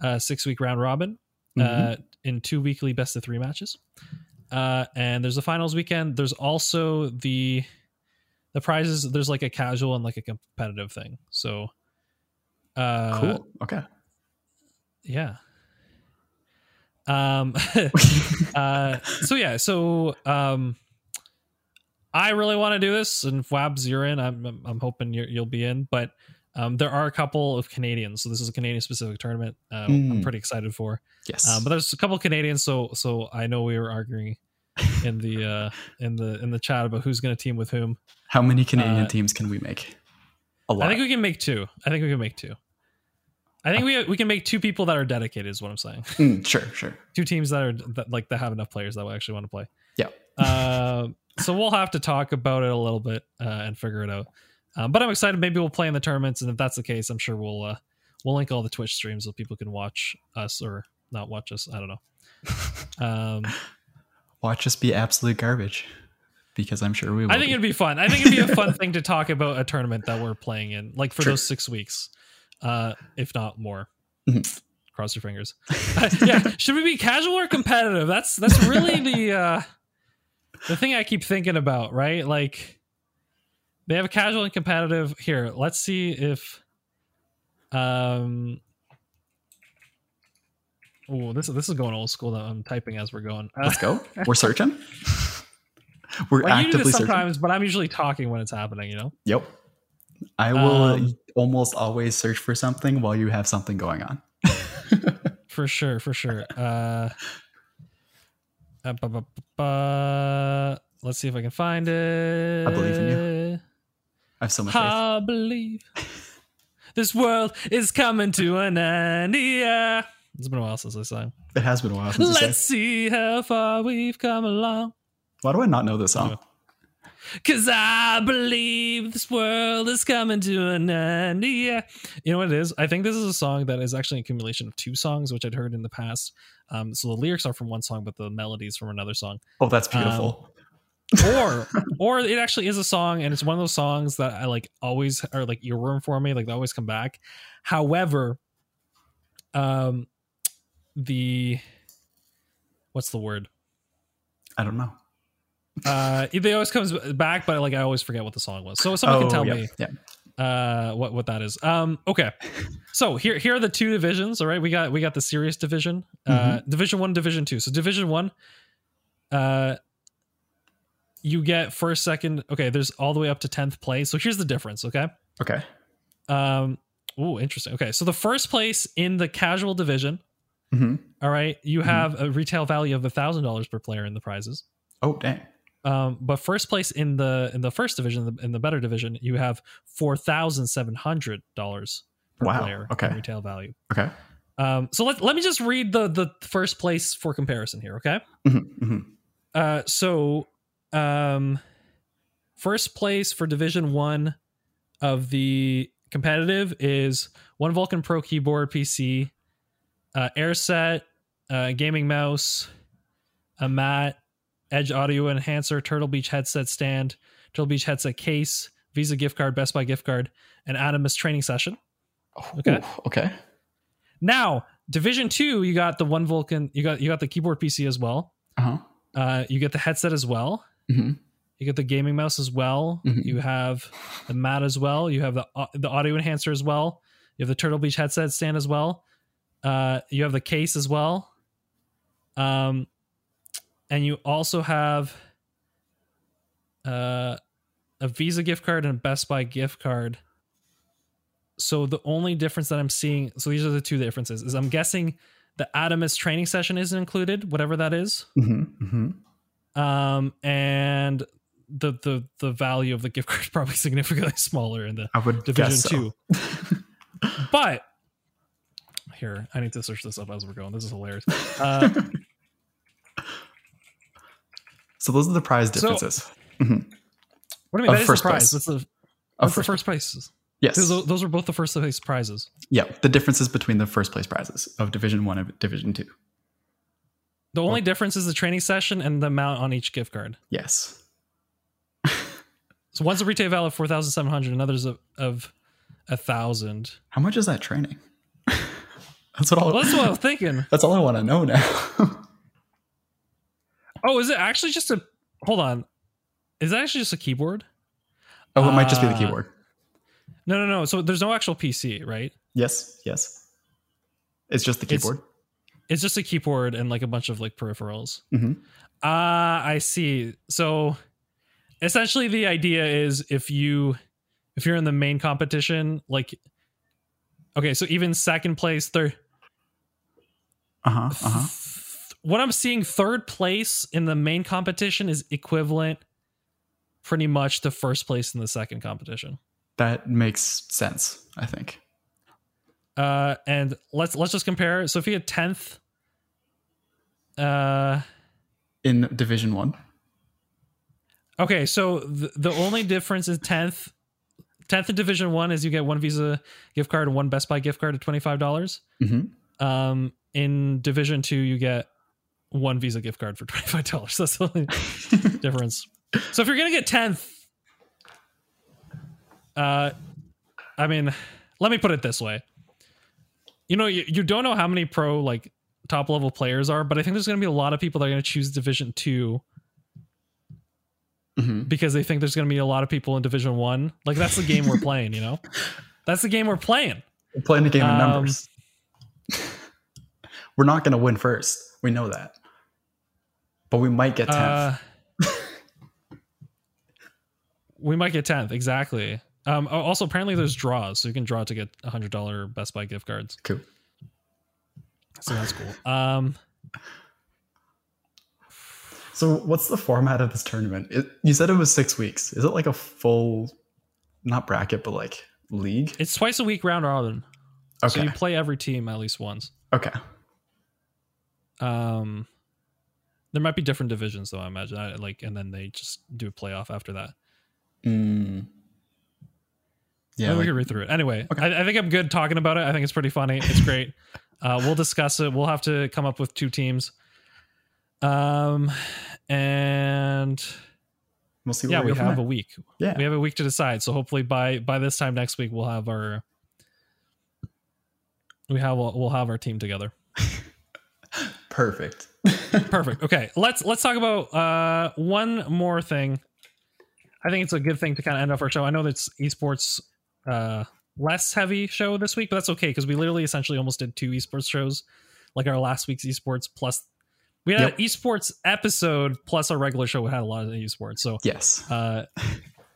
uh, six week round robin Mhm. uh, in two weekly best of three matches. Uh, and there's a finals weekend. There's also the the prizes. There's like a casual and like a competitive thing. So, uh, cool. Okay. yeah. Um, uh, so yeah, so um, I really want to do this, and Wabs, you're in. I'm I'm, hoping you're, you'll be in, but um, there are a couple of Canadians, so this is a Canadian specific tournament. Uh, I'm Mm. pretty excited for. Yes. Um, but there's a couple of Canadians, so so I know we were arguing in the uh in the in the chat about who's going to team with whom. How many Canadian uh, teams can we make? A lot. I think we can make two. I think we can make two. I think we we can make two people that are dedicated. Is what I'm saying. Mm, sure. Sure. two teams that are that, like that have enough players that will actually want to play. Yeah. Uh, so we'll have to talk about it a little bit uh, and figure it out. Um, but I'm excited. Maybe we'll play in the tournaments, and if that's the case, I'm sure we'll uh, we'll link all the Twitch streams so people can watch us or not watch us. I don't know. Um, Watch us be absolute garbage, because I'm sure we will. I think be. it'd be fun. I think it'd be a fun thing to talk about a tournament that we're playing in, like for Sure. those six weeks, uh, if not more. Mhm. Cross your fingers. Uh, yeah, should we be casual or competitive? That's that's really the uh, the thing I keep thinking about, right? Like they have a casual and competitive. Here, let's see if um. Oh, this this is going old school. Though I'm typing as we're going. Uh, Let's go. We're searching. We're well, actively this searching. sometimes, but I'm usually talking when it's happening. You know. Yep. I will Um, almost always search for something while you have something going on. for sure for sure uh, uh, bu- bu- bu- let's see if i can find it I believe in you. I have so much faith. i believe this world is coming to an end yeah it's been a while since i sang It has been a while since let's see how far we've come along Why do I not know this song? Cause I believe this world is coming to an end. Yeah. You know what it is? I think this is a song that is actually an accumulation of two songs, which I'd heard in the past. Um, so the lyrics are from one song, but the melodies from another song. Oh, that's beautiful. Or or it actually is a song and it's one of those songs that I like always are like earworm for me, like they always come back. However, um the what's the word? I don't know. Uh they always comes back, but like I always forget what the song was. So someone oh, can tell yeah, me Yeah. uh what what that is um okay so here here are the two divisions all right we got we got the serious division uh division one division two so division one uh you get first second okay there's all the way up to 10th place so here's the difference okay Okay. um oh interesting okay so the first place in the casual division hmm all right you Mhm. have a retail value of a thousand dollars per player in the prizes Oh, dang. Um, but first place in the in the first division, in the, in the better division, you have four thousand seven hundred dollars per Wow, player okay. in retail value. Okay. Um, so let let me just read the the first place for comparison here. Okay, hmm hmm uh, so um, first place for Division One of the competitive is one Vulcan Pro keyboard PC, uh, AirSet, uh, gaming mouse, a mat, Edge Audio Enhancer, Turtle Beach headset stand, Turtle Beach headset case, Visa gift card, Best Buy gift card, and Adamus training session. Okay. Ooh, okay. Now, Division Two, you got the one Vulcan, you got you got the keyboard PC as well. Uh-huh. Uh, you get the headset as well. hmm You get the gaming mouse as well. Mhm. You have the mat as well. You have the au- the audio enhancer as well. You have the Turtle Beach headset stand as well. Uh, you have the case as well. Um, and you also have uh, a Visa gift card and a Best Buy gift card. So the only difference that I'm seeing, so these are the two differences, is I'm guessing the Adamus training session isn't included, whatever that is. Hmm hmm um and the the the value of the gift card is probably significantly smaller in the I would division so. two. But here i need to search this up as we're going. This is hilarious. Uh So those are the prize So- differences. Mhm. what do you mean Of that is the first prize place. that's the that's the first first prize Yes. those, those are both the first place prizes Yeah. The differences between the first place prizes of Division One and Division Two. the only difference is the training session and the amount on each gift card Yes. so one's a retail value of 4700 another's of of a thousand How much is that training? that's what all. well that's what i was thinking that's all I want to know now. Oh is it actually just a hold on is that actually just a keyboard oh, it might just be the Uh, keyboard. No, no, no. So there's no actual PC, right? Yes. Yes. It's just the keyboard. It's just a keyboard and like a bunch of like peripherals. Mhm. Ah, I see. So essentially the idea is if you if you're in the main competition, like okay, so even second place, third Uh huh. Uh huh. What I'm seeing third place in the main competition is equivalent pretty much to first place in the second competition. That makes sense. I think. Uh, and let's let's just compare. So if tenth, uh, In Division One. okay. So the, the only difference is tenth. Tenth in Division One is you get one Visa gift card and one Best Buy gift card at twenty five dollars. Mm-hmm. Um, in Division Two, you get one Visa gift card for twenty five dollars. That's the only difference. So if you're gonna get tenth, uh, I mean, let me put it this way. You know, you, you don't know how many pro like top level players are, but I think there's gonna be a lot of people that are gonna choose Division Two hmm because they think there's gonna be a lot of people in Division One. Like that's the game we're playing. You know, that's the game we're playing. We're playing the game of Um, numbers. We're not going to win first. We know that. But we might get 10th. Uh, we might get tenth exactly. Um, oh, also, apparently, there's draws, so you can draw to get a hundred dollar Best Buy gift cards. cool. So that's cool. Um, So, what's the format of this tournament? It, you said it was six weeks. Is it like a full, not bracket, but like league? it's twice a week round robin, Okay. so you play every team at least once. okay. Um, there might be different divisions though. I imagine, I, like, and then they just do a playoff after that. Mm. Yeah. Maybe we can read through it. Anyway, Okay. I, I think I'm good talking about it. I think it's pretty funny. It's great. uh, we'll discuss it. We'll have to come up with two teams. Um, and we'll see. yeah, where we have a week. Yeah. We have a week to decide. So hopefully by by this time next week we'll have our we have we'll have our team together. Perfect. Perfect. Okay, let's let's talk about uh one more thing. I think it's a good thing to kind of end off our show. I know that's esports uh less heavy show this week, but that's okay because we literally essentially almost did two esports shows, like our last week's esports plus we had Yep. an esports episode plus our regular show. We had a lot of esports, so yes. uh,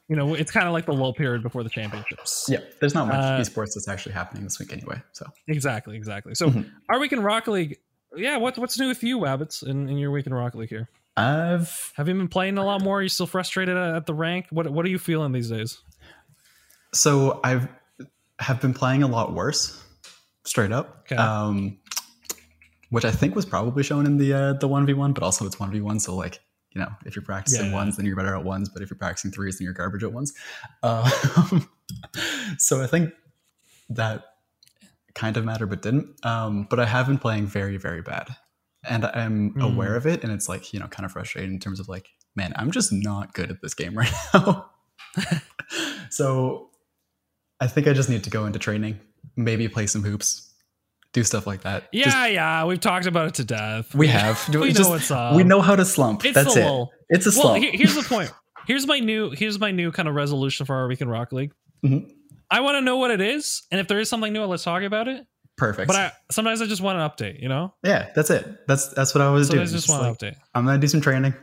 you know it's kind of like the lull period before the championships. Yeah. There's not much uh, esports that's actually happening this week anyway. So, Exactly, exactly. So Mhm. our week in Rocket League, yeah. What what's new with you, Wabbits, in, in your week in Rocket League here? I've Have you been playing a lot more? Are you still frustrated at, at the rank? What what are you feeling these days? so I've have been playing a lot worse, straight up. Okay. Um, which I think was probably shown in the uh, the one v one, but also it's one v one. So like you know, if you're practicing Yeah. ones, then you're better at ones. But if you're practicing threes, then you're garbage at ones. Um, so I think that kind of matter, but didn't. Um, but I have been playing very very bad, and I'm Mm. aware of it, and it's like you know kind of frustrating in terms of like, man, I'm just not good at this game right now. so I think I just need to go into training, maybe play some hoops, do stuff like that. Yeah, Just- yeah, we've talked about it to death. we have. we Just- know what's up. we know how to slump. It's That's it. lull. It's a Well, slump. he- here's the point. Here's my new here's my new kind of resolution for our week in Rocket League. Mhm. I want to know what it is, and if there is something new, let's talk about it. Perfect. But I sometimes I just want an update. You know, yeah, that's it. That's that's what I was doing. sometimes I just Just want like, an update. I'm gonna do some training.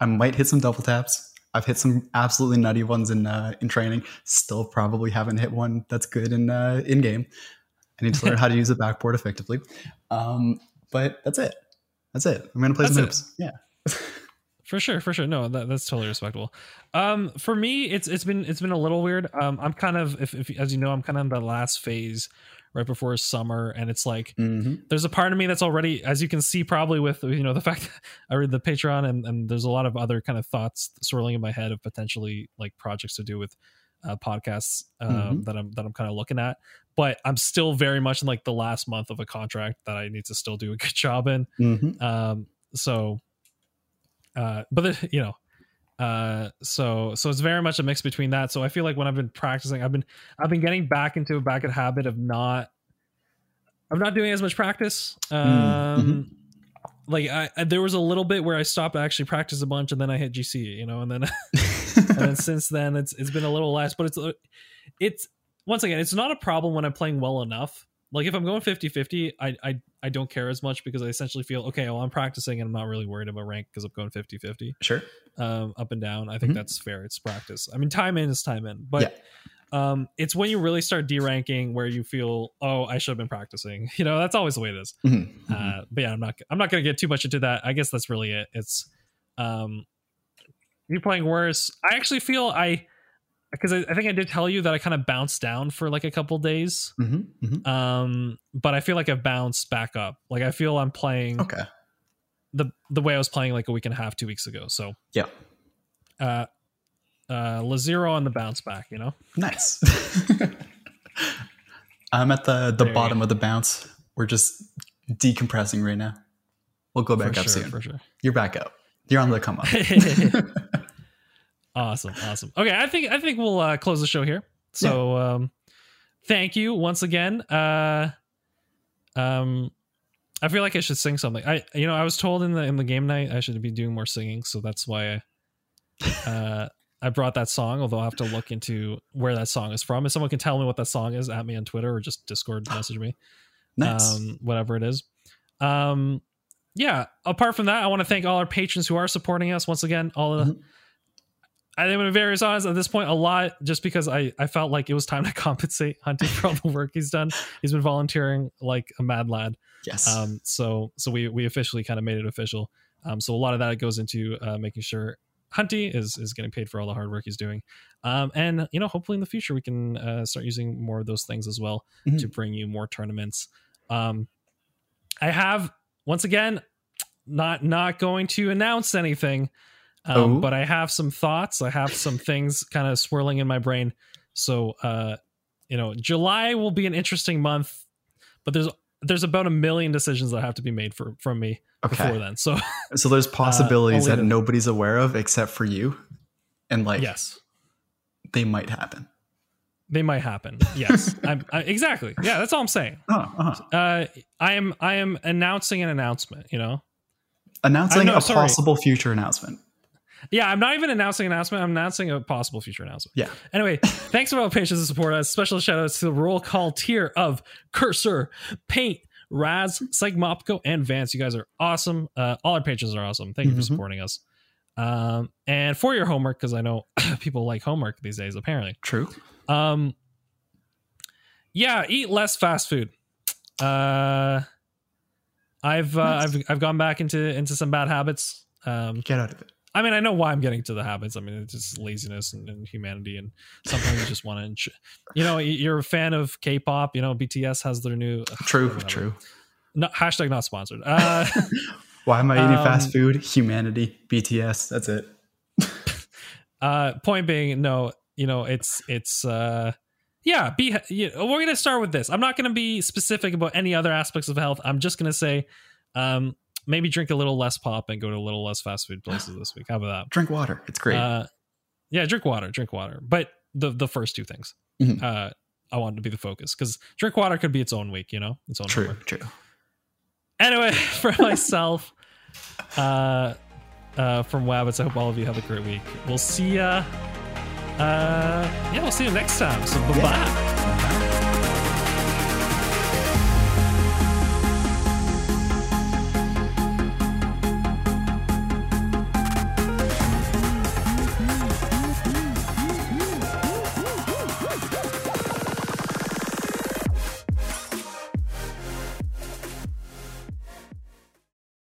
I might hit some double taps. I've hit some absolutely nutty ones in uh, in training. Still probably haven't hit one that's good in uh, in game. I need to learn how to use a backboard effectively. Um, but that's it. That's it. I'm gonna play some That's hoops. Yeah. For sure, for sure. No, that, that's totally respectable. Um, for me, it's it's been it's been a little weird. Um, I'm kind of, if, if as you know, I'm kind of in the last phase right before summer, and it's like Mm-hmm. there's a part of me that's already, as you can see, probably with you know the fact that I read the Patreon, and and there's a lot of other kind of thoughts swirling in my head of potentially like projects to do with uh, podcasts um, Mhm. that I'm that I'm kind of looking at. But I'm still very much in like the last month of a contract that I need to still do a good job in Mm-hmm. um so uh but the, you know uh so so it's very much a mix between that. So i feel like when i've been practicing i've been i've been getting back into a back at habit of not i'm not doing as much practice. Um like I, I there was a little bit where i stopped to actually practice a bunch and then i hit gc you know and then and then since then it's it's been a little less but it's it's once again it's not a problem when i'm playing well enough like if i'm going 50-50 i i, I don't care as much because i essentially feel okay well i'm practicing and i'm not really worried about rank because i'm going 50-50 Sure. um up and down i think Mhm. that's fair it's practice i mean time in is time in but um it's when you really start deranking where you feel oh i should have been practicing you know that's always the way it is Mhm. uh, but yeah, I'm not. I'm not going to get too much into that. I guess that's really it. It's um, you playing worse. I actually feel I because I, I think I did tell you that I kind of bounced down for like a couple days. Mhm. Mhm. Um, but I feel like I've bounced back up. Like I feel I'm playing Okay. the the way I was playing like a week and a half, two weeks ago. So Yeah. uh, uh, Lazero on the bounce back. You know. Nice. I'm at the the There bottom of the bounce. We're just decompressing right now. We'll go back for up sure, soon. for sure. You're back up. You're on the come up. awesome awesome okay i think i think we'll uh close the show here so um thank you once again uh um i feel like i should sing something i you know i was told in the in the game night i should be doing more singing so that's why i uh i brought that song although i have to look into where that song is from if someone can tell me what that song is at me on twitter or just discord message me Nice. um, whatever it is. Um, yeah. Apart from that, I want to thank all our patrons who are supporting us once again. All of the, Mhm. I think be very honest at this point, a lot just because I I felt like it was time to compensate Hunty for all the work he's done. He's been volunteering like a mad lad. yes. Um, so so we we officially kind of made it official. Um, so a lot of that goes into uh, making sure Hunty is is getting paid for all the hard work he's doing. Um, and you know, hopefully in the future we can uh, start using more of those things as well Mhm. to bring you more tournaments. Um, I have once again not not going to announce anything, um, Oh. but I have some thoughts. I have some things kind of swirling in my brain. So uh, you know, July will be an interesting month, but there's there's about a million decisions that have to be made for from me before then. So So there's possibilities I'll that nobody's aware of except for you, and like yes, they might happen. they might happen. Yes, I'm, I, exactly. Yeah, that's all I'm saying. Oh, uh-huh. Uh, I am I am announcing an announcement. You know. Announcing know, a sorry. possible future announcement. Yeah, I'm not even announcing an announcement. I'm announcing a possible future announcement. Yeah. Anyway, thanks for all the patience and support us. Special shout outs to the roll call tier of Cursor, Paint, Raz, Segmopco, and Vance. You guys are awesome. Uh, all our patrons are awesome. Thank you for Mhm. supporting us. Um, and for your homework, because I know people like homework these days, apparently. True. Um, yeah, eat less fast food. Uh, I've uh, Nice. I've I've gone back into into some bad habits. Um, Get out of it. I mean, I know why I'm getting to the habits. I mean, it's just laziness and, and humanity, and sometimes you just want to, you know, you're a fan of K-pop. You know, BTS has their new True. whatever. True. no, hashtag not sponsored. Uh, Why am I eating Um, fast food? Humanity. BTS. That's it. uh, point being, no, you know, it's it's uh, yeah. Be you know, we're gonna start with this. I'm not gonna be specific about any other aspects of health. I'm just gonna say, um, maybe drink a little less pop and go to a little less fast food places this week. How about that? Drink water. It's great. Uh, yeah, drink water, drink water. But the the first two things, Mhm. uh, I wanted to be the focus because drink water could be its own week, you know, its own. true, homework. true. Anyway, for myself, uh, uh, from Wabbits, I hope all of you have a great week. We'll see ya. Uh, yeah, we'll see you next time. So bye bye.